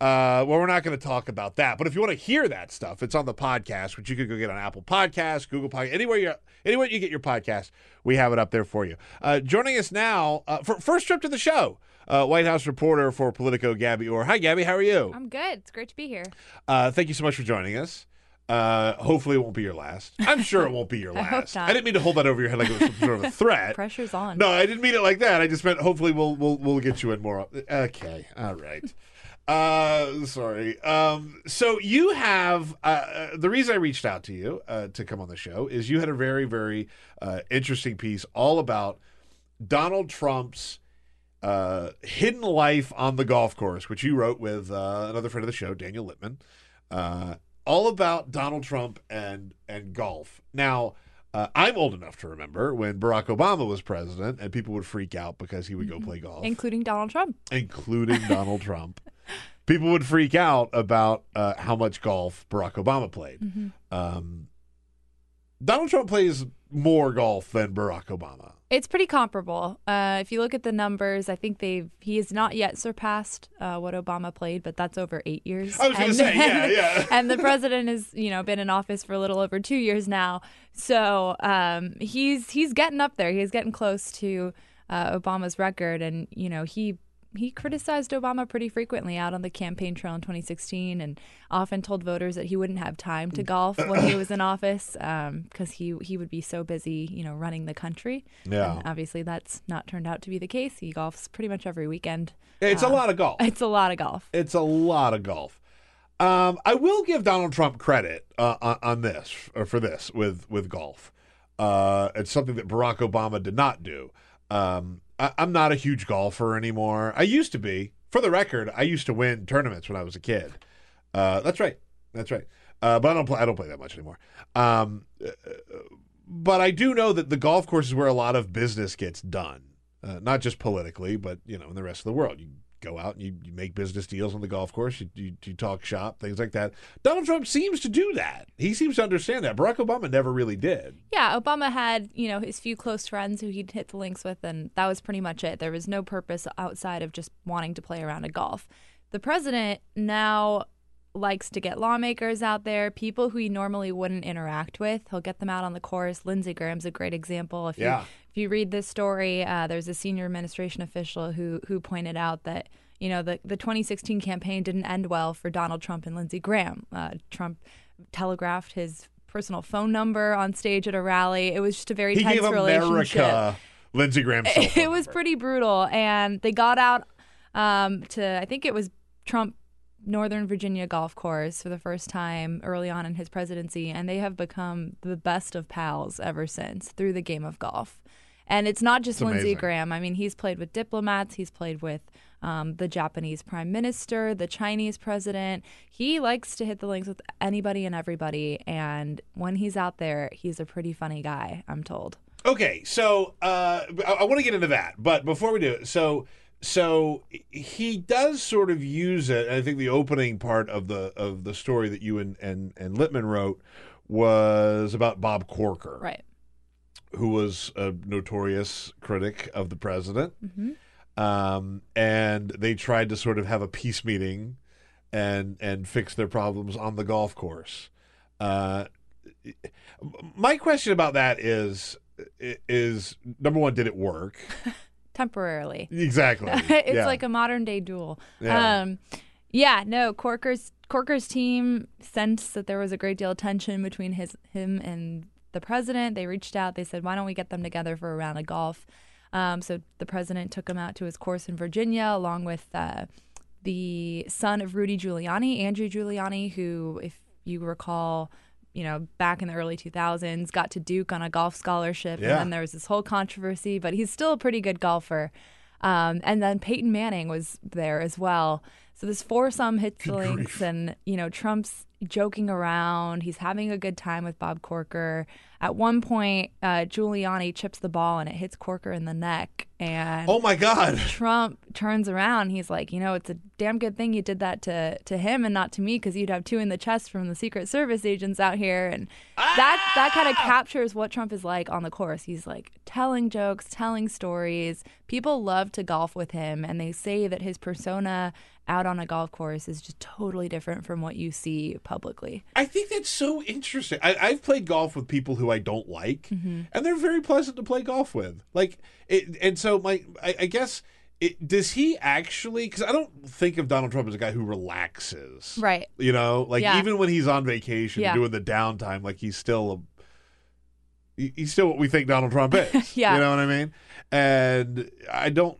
Uh, well, we're not going to talk about that. But if you want to hear that stuff, it's on the podcast, which you could go get on Apple Podcasts, Google Podcast, anywhere you anywhere you get your podcast, we have it up there for you. Uh, joining us now uh, for first trip to the show, uh, White House reporter for Politico, Gabby Orr. Hi, Gabby. How are you? I'm good. It's great to be here. Uh, thank you so much for joining us. Uh, hopefully, it won't be your last. I'm sure it won't be your (laughs) I last. not. I didn't mean to hold that over your head like it was some sort of a (laughs) threat. Pressure's on. No, I didn't mean it like that. I just meant hopefully we'll we'll we'll get you in more. Okay, all right. Uh, sorry. Um, so you have uh, uh, the reason I reached out to you uh, to come on the show is you had a very very uh, interesting piece all about Donald Trump's uh, hidden life on the golf course, which you wrote with uh, another friend of the show, Daniel Lippman. Uh, all about Donald Trump and and golf. Now, uh, I'm old enough to remember when Barack Obama was president, and people would freak out because he would go play golf, including Donald Trump. including Donald Trump. People would freak out about uh, how much golf Barack Obama played. Mhm. Um, Donald Trump plays more golf than Barack Obama. It's pretty comparable. Uh, if you look at the numbers, I think they've he has not yet surpassed uh, what Obama played, but that's over eight years. I was gonna say, yeah, (laughs) yeah. and the president has you know been in office for a little over two years now, so um, he's he's getting up there. He's getting close to uh, Obama's record, and you know he he criticized Obama pretty frequently out on the campaign trail in 2016, and often told voters that he wouldn't have time to golf when he was in office because he he would be so busy, you know, running the country. Yeah. And obviously, that's not turned out to be the case. He golfs pretty much every weekend. It's a Uh, lot of golf. It's a lot of golf. It's a lot of golf. Um, I will give Donald Trump credit uh, on, on this or for this with with golf. Uh, it's something that Barack Obama did not do. Um, I, I'm not a huge golfer anymore. I used to be. For the record, I used to win tournaments when I was a kid. Uh, that's right. That's right. Uh, but I don't play. I don't play that much anymore. Um, uh, but I do know that the golf course is where a lot of business gets done, uh, not just politically, but you know, in the rest of the world. You go out and you, you make business deals on the golf course. You, you, you talk shop, things like that. Donald Trump seems to do that. He seems to understand that. Barack Obama never really did. Yeah, Obama had, you know, his few close friends who he'd hit the links with, and that was pretty much it. There was no purpose outside of just wanting to play around a golf. The president now likes to get lawmakers out there, people who he normally wouldn't interact with. He'll get them out on the course. Lindsey Graham's a great example. If Yeah. you you read this story, uh, there's a senior administration official who who pointed out that you know the the 2016 campaign didn't end well for Donald Trump and Lindsey Graham. Uh, Trump telegraphed his personal phone number on stage at a rally. It was just a very He tense gave relationship. America Lindsey (laughs) cell phone It was pretty brutal, and they got out um, to I think it was Trump Northern Virginia golf course for the first time early on in his presidency, and they have become the best of pals ever since through the game of golf. And it's not just It's Lindsey. Graham. I mean, he's played with diplomats. He's played with um, the Japanese prime minister, the Chinese president. He likes to hit the links with anybody and everybody. And when he's out there, he's a pretty funny guy. I'm told. Okay, so uh, I, I want to get into that, but before we do it, so so he does sort of use it. I think the opening part of the of the story that you and and, and Lippman wrote was about Bob Corker, Right. Who was a notorious critic of the president, Mhm. um, and they tried to sort of have a peace meeting and and fix their problems on the golf course. Uh, my question about that is is number one, did it work? (laughs) Temporarily. Exactly. (laughs) it's Yeah. like a modern day duel. Yeah. Um, yeah, no, Corker's Corker's team sensed that there was a great deal of tension between his him and the president. They reached out. They said, "Why don't we get them together for a round of golf?" Um, so the president took him out to his course in Virginia, along with uh, the son of Rudy Giuliani, Andrew Giuliani, who, if you recall, you know, back in the early 2000s, got to Duke on a golf scholarship, Yeah. and then there was this whole controversy. But he's still a pretty good golfer. Um, and then Peyton Manning was there as well. So this foursome hits the links, and you know Trump's joking around. He's having a good time with Bob Corker. At one point, uh, Giuliani chips the ball and it hits Corker in the neck. And Oh my God. Trump turns around. He's like, you know, it's a damn good thing you did that to to him and not to me because you'd have two in the chest from the Secret Service agents out here. And that that kind of captures what Trump is like on the course. He's like telling jokes, telling stories. People love to golf with him, and they say that his persona out on a golf course is just totally different from what you see publicly. I think that's so interesting. I, I've played golf with people who I don't like, Mhm. and they're very pleasant to play golf with. Like, it, and so my, I, I guess, it, does he actually? Because I don't think of Donald Trump as a guy who relaxes, Right. You know, like Yeah. even when he's on vacation, Yeah. doing the downtime, like he's still a. He's still what we think Donald Trump is. (laughs) Yeah. You know what I mean? And I don't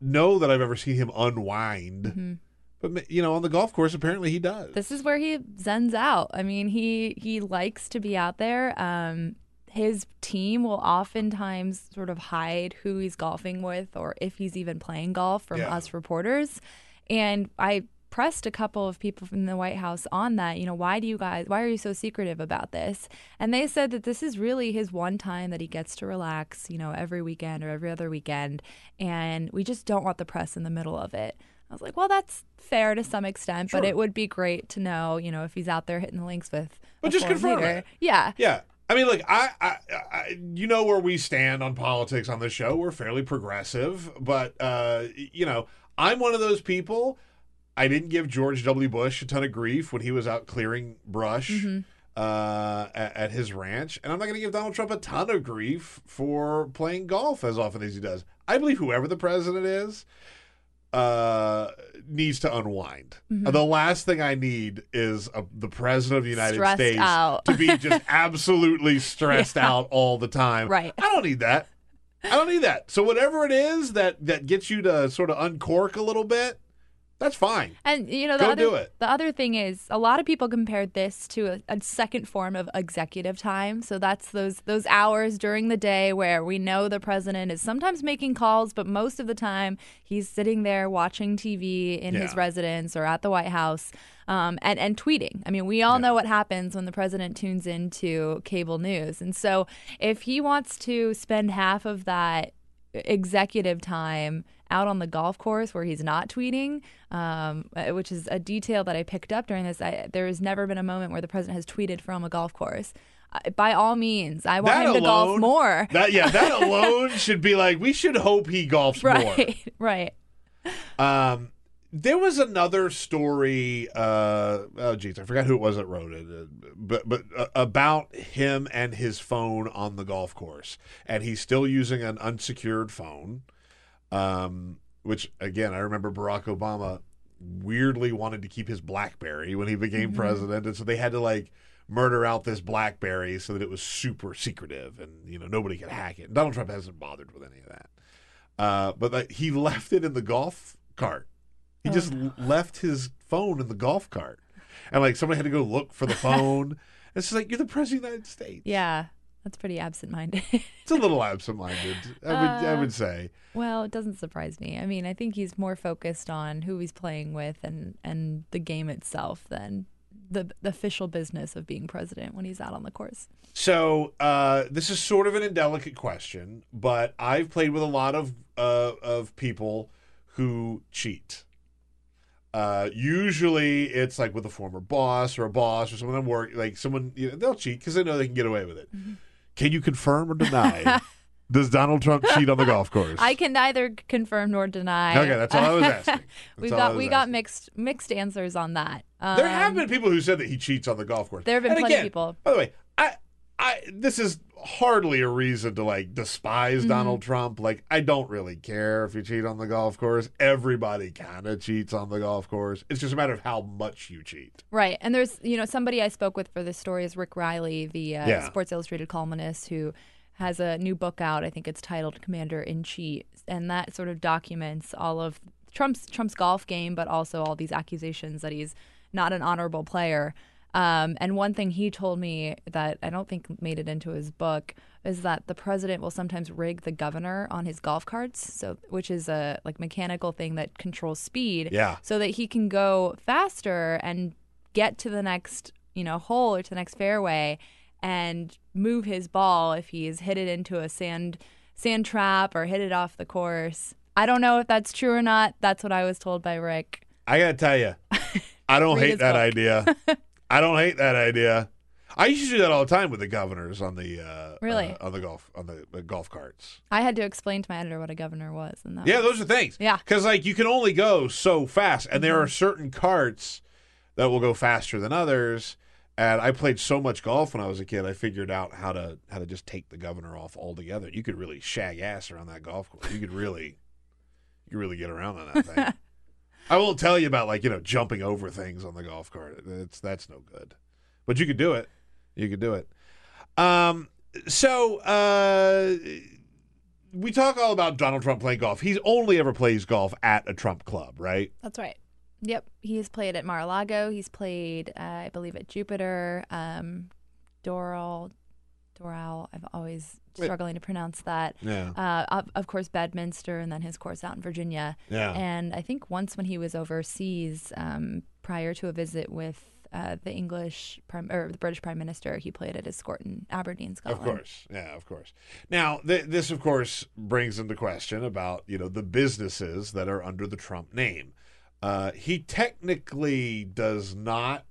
know that I've ever seen him unwind. Mhm. But, you know, on the golf course, apparently he does. This is where he zens out. I mean, he he likes to be out there. Um, his team will oftentimes sort of hide who he's golfing with or if he's even playing golf from Yeah. us reporters. And I pressed a couple of people from the White House on that. You know, why do you guys, why are you so secretive about this? And they said that this is really his one time that he gets to relax, you know, every weekend or every other weekend. And we just don't want the press in the middle of it. I was like, well, that's fair to some extent, but it would be great to know, you know, if he's out there hitting the links with. But just confirm leader. it. Yeah. Yeah. I mean, look, I, I, I, you know where we stand on politics on this show. We're fairly progressive, but uh, you know, I'm one of those people. I didn't give George W. Bush a ton of grief when he was out clearing brush Mhm. uh, at, at his ranch, and I'm not going to give Donald Trump a ton of grief for playing golf as often as he does. I believe whoever the president is uh needs to unwind. Mhm. The last thing I need is a, the president of the United Stressed States out. to be (laughs) just absolutely stressed Yeah. out all the time. Right. I don't need that. I don't need that. So whatever it is that that gets you to sort of uncork a little bit, That's fine. And you know, the Go other the other thing is a lot of people compared this to a, a second form of executive time. So that's those those hours during the day where we know the president is sometimes making calls, but most of the time he's sitting there watching TV in his residence or at the White House. Um, and, and tweeting. I mean, we all know what happens when the president tunes into cable news. And so if he wants to spend half of that executive time out on the golf course where he's not tweeting, um, uh, which is a detail that I picked up during this. I, there has never been a moment where the president has tweeted from a golf course. By all means, I want That him to golf more. That yeah, that (laughs) alone should be like we should hope he golfs right, (laughs) right. more. Um, there was another story. Uh, oh geez, I forgot who it was that wrote it, uh, but but uh, about him and his phone on the golf course, and he's still using an unsecured phone. Um, which again, I remember Barack Obama weirdly wanted to keep his BlackBerry when he became Mhm. president, and so they had to like murder out this BlackBerry so that it was super secretive and you know nobody could hack it. Donald Trump hasn't bothered with any of that, uh, but like, he (laughs) left it in the golf cart. He just l- left his phone in the golf cart, and like somebody had to go look for the phone. (laughs) it's just like you're the president of the United States. Yeah, that's pretty absent-minded. It's a little (laughs) absent-minded, I would I Uh, would say. Well, it doesn't surprise me. I mean, I think he's more focused on who he's playing with and and the game itself than the, the official business of being president when he's out on the course. So uh, this is sort of an indelicate question, but I've played with a lot of uh, of people who cheat. Uh, usually, it's like with a former boss or a boss or someone at work. Like someone, you know, they'll cheat because they know they can get away with it. Can you confirm or deny? (laughs) Does Donald Trump cheat on the golf course? I can neither confirm nor deny. Okay, that's all I was (laughs) asking. We've That's all I got we got mixed mixed answers on that. there have Um, been people who said that he cheats on the golf course. There have been And plenty of people. By the way, I, I, this is hardly a reason to like despise Mhm. Donald Trump. Like, I don't really care if you cheat on the golf course. Everybody kind of cheats on the golf course. It's just a matter of how much you cheat. Right. And there's, you know, somebody I spoke with for this story is Rick Reilly, the uh, Yeah. Sports Illustrated columnist who has a new book out. I think it's titled Commander in Cheat. And that sort of documents all of Trump's Trump's golf game, but also all these accusations that he's not an honorable player. Um, and one thing he told me that I don't think made it into his book is that the president will sometimes rig the governor on his golf carts, so which is a like mechanical thing that controls speed, Yeah. so that he can go faster and get to the next you know hole or to the next fairway and move his ball if he's hit it into a sand sand trap or hit it off the course. I don't know if that's true or not. That's what I was told by Rick. I gotta tell you, (laughs) I don't hate that book. idea. (laughs) I don't hate that idea. I used to do that all the time with the governors on the uh, Really? uh, on the golf on the, the golf carts. I had to explain to my editor what a governor was, and that Yeah, was- those are things. Yeah. Because like you can only go so fast, and there are certain carts that will go faster than others. And I played so much golf when I was a kid, I figured out how to how to just take the governor off altogether. You could really shag ass around that golf course. You could really, you could really get around on that thing. (laughs) I won't tell you about like you know jumping over things on the golf cart. It's that's no good, but you could do it. You could do it. Um. So uh, we talk all about Donald Trump playing golf. He's only ever plays golf at a Trump club, right? That's right. Yep, he's played at Mar-a-Lago. He's played, uh, I believe, at Jupiter, um, Doral, Doral. I'm always struggling to pronounce that. Yeah. Uh, of, of course, Bedminster, and then his course out in Virginia. Yeah. And I think once when he was overseas, um, prior to a visit with uh, the English prime or the British Prime Minister, he played at his court in Aberdeen, Scotland. Of course, yeah, of course. Now, th- this, of course, brings into question about you know the businesses that are under the Trump name. Uh, he technically does not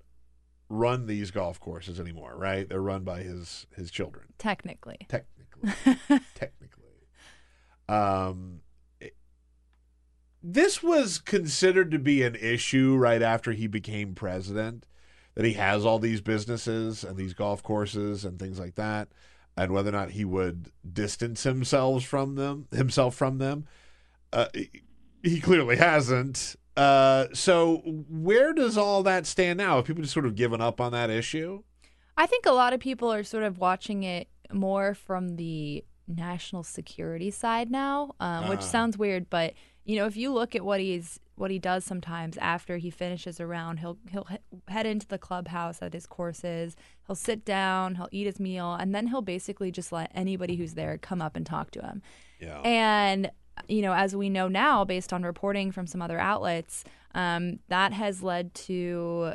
run these golf courses anymore, right? They're run by his his children. Technically. Technically, (laughs) technically. Um, it- this was considered to be an issue right after he became president. That he has all these businesses and these golf courses and things like that, and whether or not he would distance himself from them, himself from them. Uh, he clearly hasn't. Uh, so where does all that stand now? Have people just sort of given up on that issue? I think a lot of people are sort of watching it more from the national security side now, um, which Ah. sounds weird, but you know, if you look at what he's what he does sometimes after he finishes a round, he'll he'll he- head into the clubhouse at his courses. He'll sit down, he'll eat his meal, and then he'll basically just let anybody who's there come up and talk to him. Yeah. And you know, as we know now, based on reporting from some other outlets, um, that has led to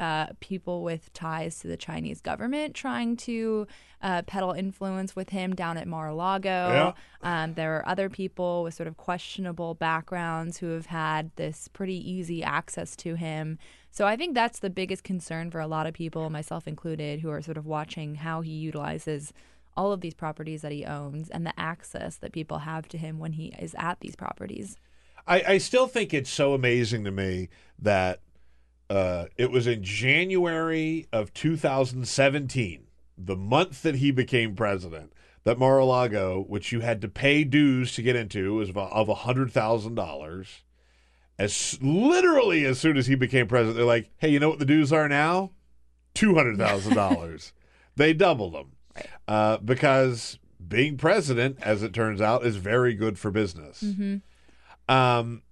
uh, people with ties to the Chinese government trying to uh, peddle influence with him down at Mar-a-Lago. Yeah. Um, there are other people with sort of questionable backgrounds who have had this pretty easy access to him. So I think that's the biggest concern for a lot of people, myself included, who are sort of watching how he utilizes all of these properties that he owns and the access that people have to him when he is at these properties. I, I still think it's so amazing to me that uh, it was in January of 2017, the month that he became president, that Mar-a-Lago, which you had to pay dues to get into, was of, of $100,000. As literally as soon as he became president, they're like, "Hey, you know what the dues are now? Two hundred thousand dollars." (laughs) they doubled them uh, because being president, as it turns out, is very good for business. Um,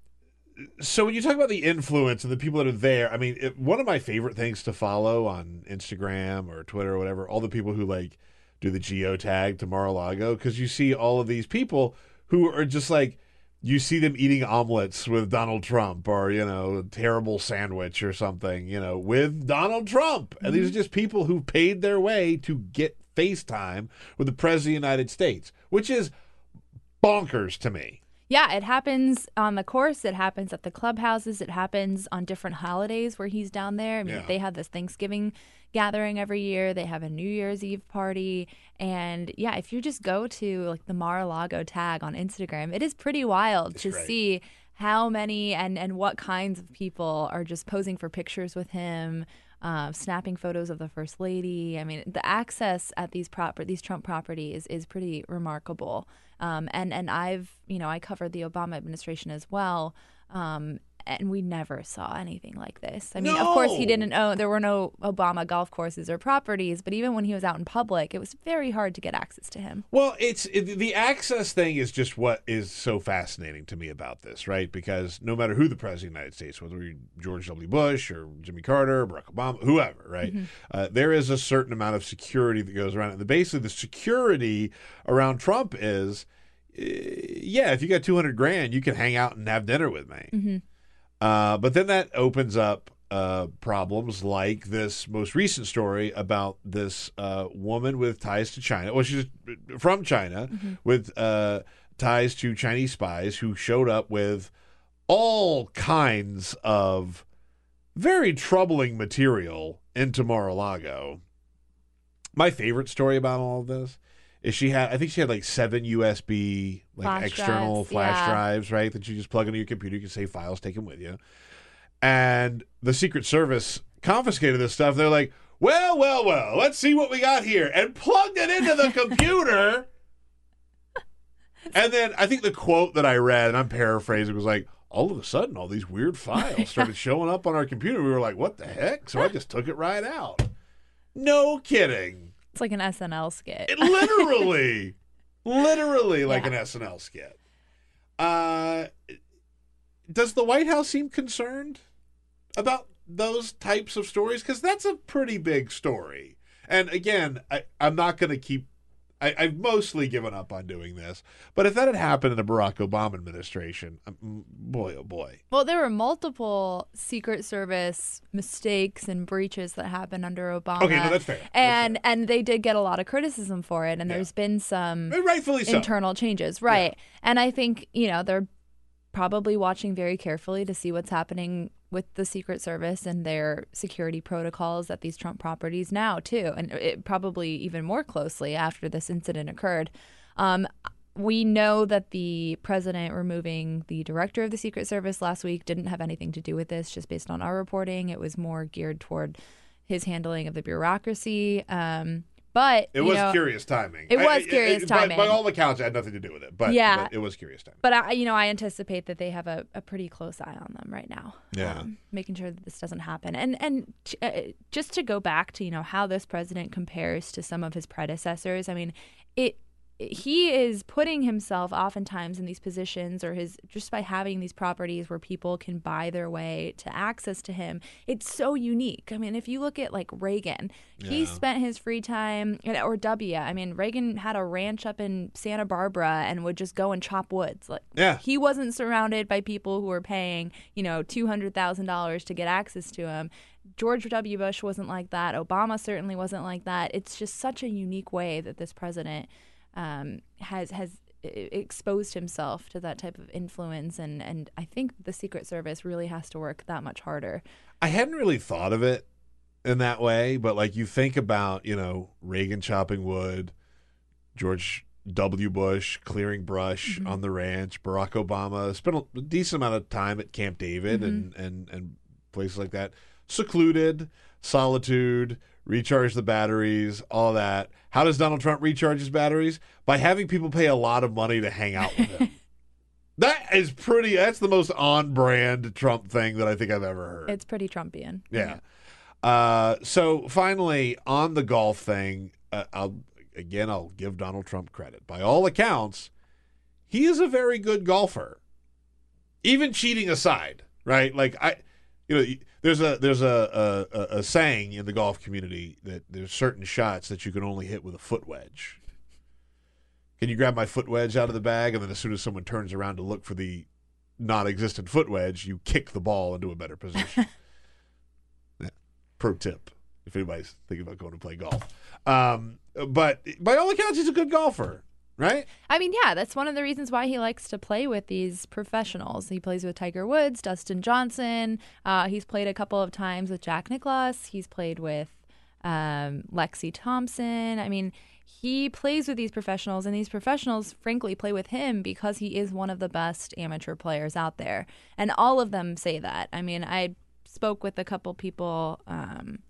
so when you talk about the influence and the people that are there, I mean, it, one of my favorite things to follow on Instagram or Twitter or whatever, all the people who like do the geotag to Mar-a-Lago, because you see all of these people who are just like, you see them eating omelets with Donald Trump or, you know, a terrible sandwich or something, you know, with Donald Trump. And these are just people who paid their way to get FaceTime with the President of the United States, which is bonkers to me. Yeah, it happens on the course. It happens at the clubhouses. It happens on different holidays where he's down there. I mean, Yeah. they have this Thanksgiving gathering every year. They have a New Year's Eve party. And yeah, if you just go to like the Mar-a-Lago tag on Instagram, it is pretty wild to great. see how many and, and what kinds of people are just posing for pictures with him, uh, snapping photos of the first lady. I mean, the access at these proper these Trump properties is pretty remarkable. Um, and and I've you know I covered the Obama administration as well. Um, and we never saw anything like this. I mean, of course, he didn't own. There were no Obama golf courses or properties, but even when he was out in public, it was very hard to get access to him. Well, it's it, the access thing is just what is so fascinating to me about this, right? Because no matter who the president of the United States, whether you're George W. Bush or Jimmy Carter, Barack Obama, whoever, right? Uh, there is a certain amount of security that goes around, and the, basically the security around Trump is, uh, yeah, if you got two hundred grand, you can hang out and have dinner with me. Uh, but then that opens up uh, problems like this most recent story about this uh, woman with ties to China. Well, she's from China with uh, ties to Chinese spies who showed up with all kinds of very troubling material into Mar-a-Lago. My favorite story about all of this is she had I think she had like seven USB like Flash external drives, flash yeah. drives, right? That you just plug into your computer, you can save files, take them with you. And the Secret Service confiscated this stuff. They're like, well, well, well, let's see what we got here. And plugged it into the computer. (laughs) and then I think the quote that I read, and I'm paraphrasing, was like, all of a sudden, all these weird files (laughs) started showing up on our computer. We were like, what the heck? So I just took it right out. No kidding. It's like an SNL skit. It literally, (laughs) literally like Yeah. an SNL skit. Uh, does the White House seem concerned about those types of stories? Because that's a pretty big story. And again, I, I'm not going to keep. I, I've mostly given up on doing this, but if that had happened in the Barack Obama administration, um, boy, oh boy, Well, there were multiple Secret Service mistakes and breaches that happened under Obama. Okay, no, that's fair. That's And and they did get a lot of criticism for it, and Yeah. there's been some And rightfully so. internal changes, right? And I think you know they're probably watching very carefully to see what's happening with the Secret Service and their security protocols at these Trump properties now too, and it, probably even more closely after this incident occurred. Um, we know that the president removing the director of the Secret Service last week didn't have anything to do with this, just based on our reporting. It was more geared toward his handling of the bureaucracy. Um, but it was know, curious timing. It was curious I- by- timing. By, all accounts, it had nothing to do with it, but, Yeah. but it was curious timing. But I, you know, I anticipate that they have a, a pretty close eye on them right now. Yeah. um, making sure that this doesn't happen. And and uh, just to go back to you know how this president compares to some of his predecessors. I mean, it he is putting himself oftentimes in these positions or his just by having these properties where people can buy their way to access to him it's so unique i mean if you look at like reagan he spent his free time or w i mean reagan had a ranch up in santa barbara and would just go and chop woods like Yeah. he wasn't surrounded by people who were paying you know $200000 to get access to him George W. Bush wasn't like that. Obama certainly wasn't like that. It's just such a unique way that this president um, has has exposed himself to that type of influence, and and I think the Secret Service really has to work that much harder. I hadn't really thought of it in that way, but like you think about, you know, Reagan chopping wood, George W. Bush clearing brush Mm-hmm. on the ranch, Barack Obama spent a decent amount of time at Camp David and, Mm-hmm. and, and places like that. Secluded, solitude, recharge the batteries, all that. How does Donald Trump recharge his batteries? By having people pay a lot of money to hang out with him. (laughs) that is pretty, that's the most on brand Trump thing that I think I've ever heard. It's pretty Trumpian. Yeah. Uh, so finally, on the golf thing, uh, I'll again I'll give Donald Trump credit. By all accounts, he is a very good golfer. Even cheating aside, right? Like I, you know, there's a there's a a, a, saying in the golf community that there's certain shots that you can only hit with a foot wedge. Can you grab my foot wedge out of the bag, and then as soon as someone turns around to look for the non-existent foot wedge, you kick the ball into a better position. (laughs) Pro tip if anybody's thinking about going to play golf. Um, but by all accounts, he's a good golfer, right? I mean, yeah, that's one of the reasons why he likes to play with these professionals. He plays with Tiger Woods, Dustin Johnson. Uh, he's played a couple of times with Jack Nicklaus. He's played with um, Lexi Thompson. I mean, he plays with these professionals, and these professionals, frankly, play with him because he is one of the best amateur players out there. And all of them say that. I mean, I spoke with a couple people. Um,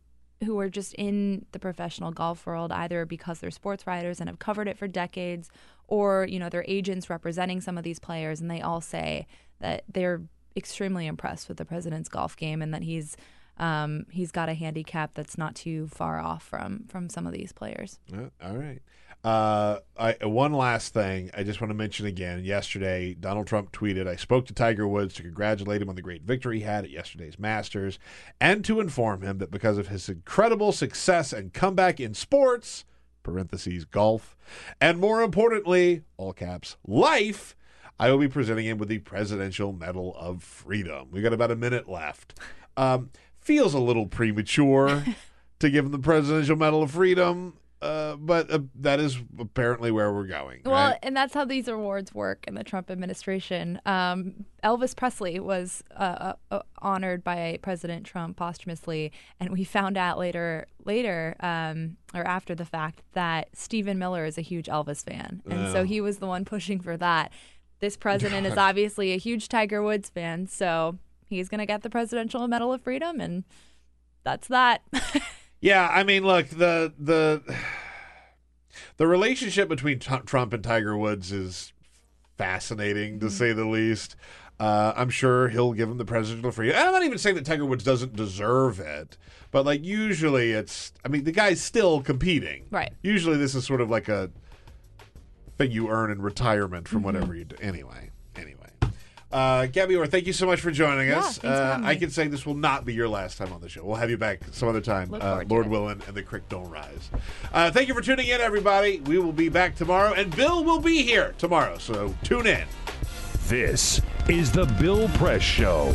who are just in the professional golf world either because they're sports writers and have covered it for decades or you know they're agents representing some of these players and they all say that they're extremely impressed with the president's golf game and that he's um, he's got a handicap that's not too far off from from some of these players Uh, all right. Uh, I, one last thing I just want to mention again. Yesterday, Donald Trump tweeted, I spoke to Tiger Woods to congratulate him on the great victory he had at yesterday's Masters and to inform him that because of his incredible success and comeback in sports, parentheses, golf, and more importantly, all caps, life, I will be presenting him with the Presidential Medal of Freedom. We got about a minute left. Um, feels a little premature (laughs) to give him the Presidential Medal of Freedom. Uh, but uh, that is apparently where we're going. Well, right? and that's how these awards work in the Trump administration. Um, Elvis Presley was uh, uh, honored by President Trump posthumously, and we found out later, later um, or after the fact, that Stephen Miller is a huge Elvis fan, and so Oh. he was the one pushing for that. This president is (laughs) obviously a huge Tiger Woods fan, so he's going to get the Presidential Medal of Freedom, and that's that. (laughs) Yeah, I mean, look the the the relationship between T- Trump and Tiger Woods is fascinating to say the least. Uh, I'm sure he'll give him the presidential free. I'm not even saying that Tiger Woods doesn't deserve it, but like usually it's. I mean, the guy's still competing. Right. Usually this is sort of like a thing you earn in retirement from whatever you do. Anyway. Uh, Gabby Orr, thank you so much for joining Yeah, us. thanks for uh, I can say this will not be your last time on the show. We'll have you back some other time. Uh, Lord it. willing, and the creek don't rise. Uh, thank you for tuning in, everybody. We will be back tomorrow, and Bill will be here tomorrow. So tune in. This is the Bill Press Show.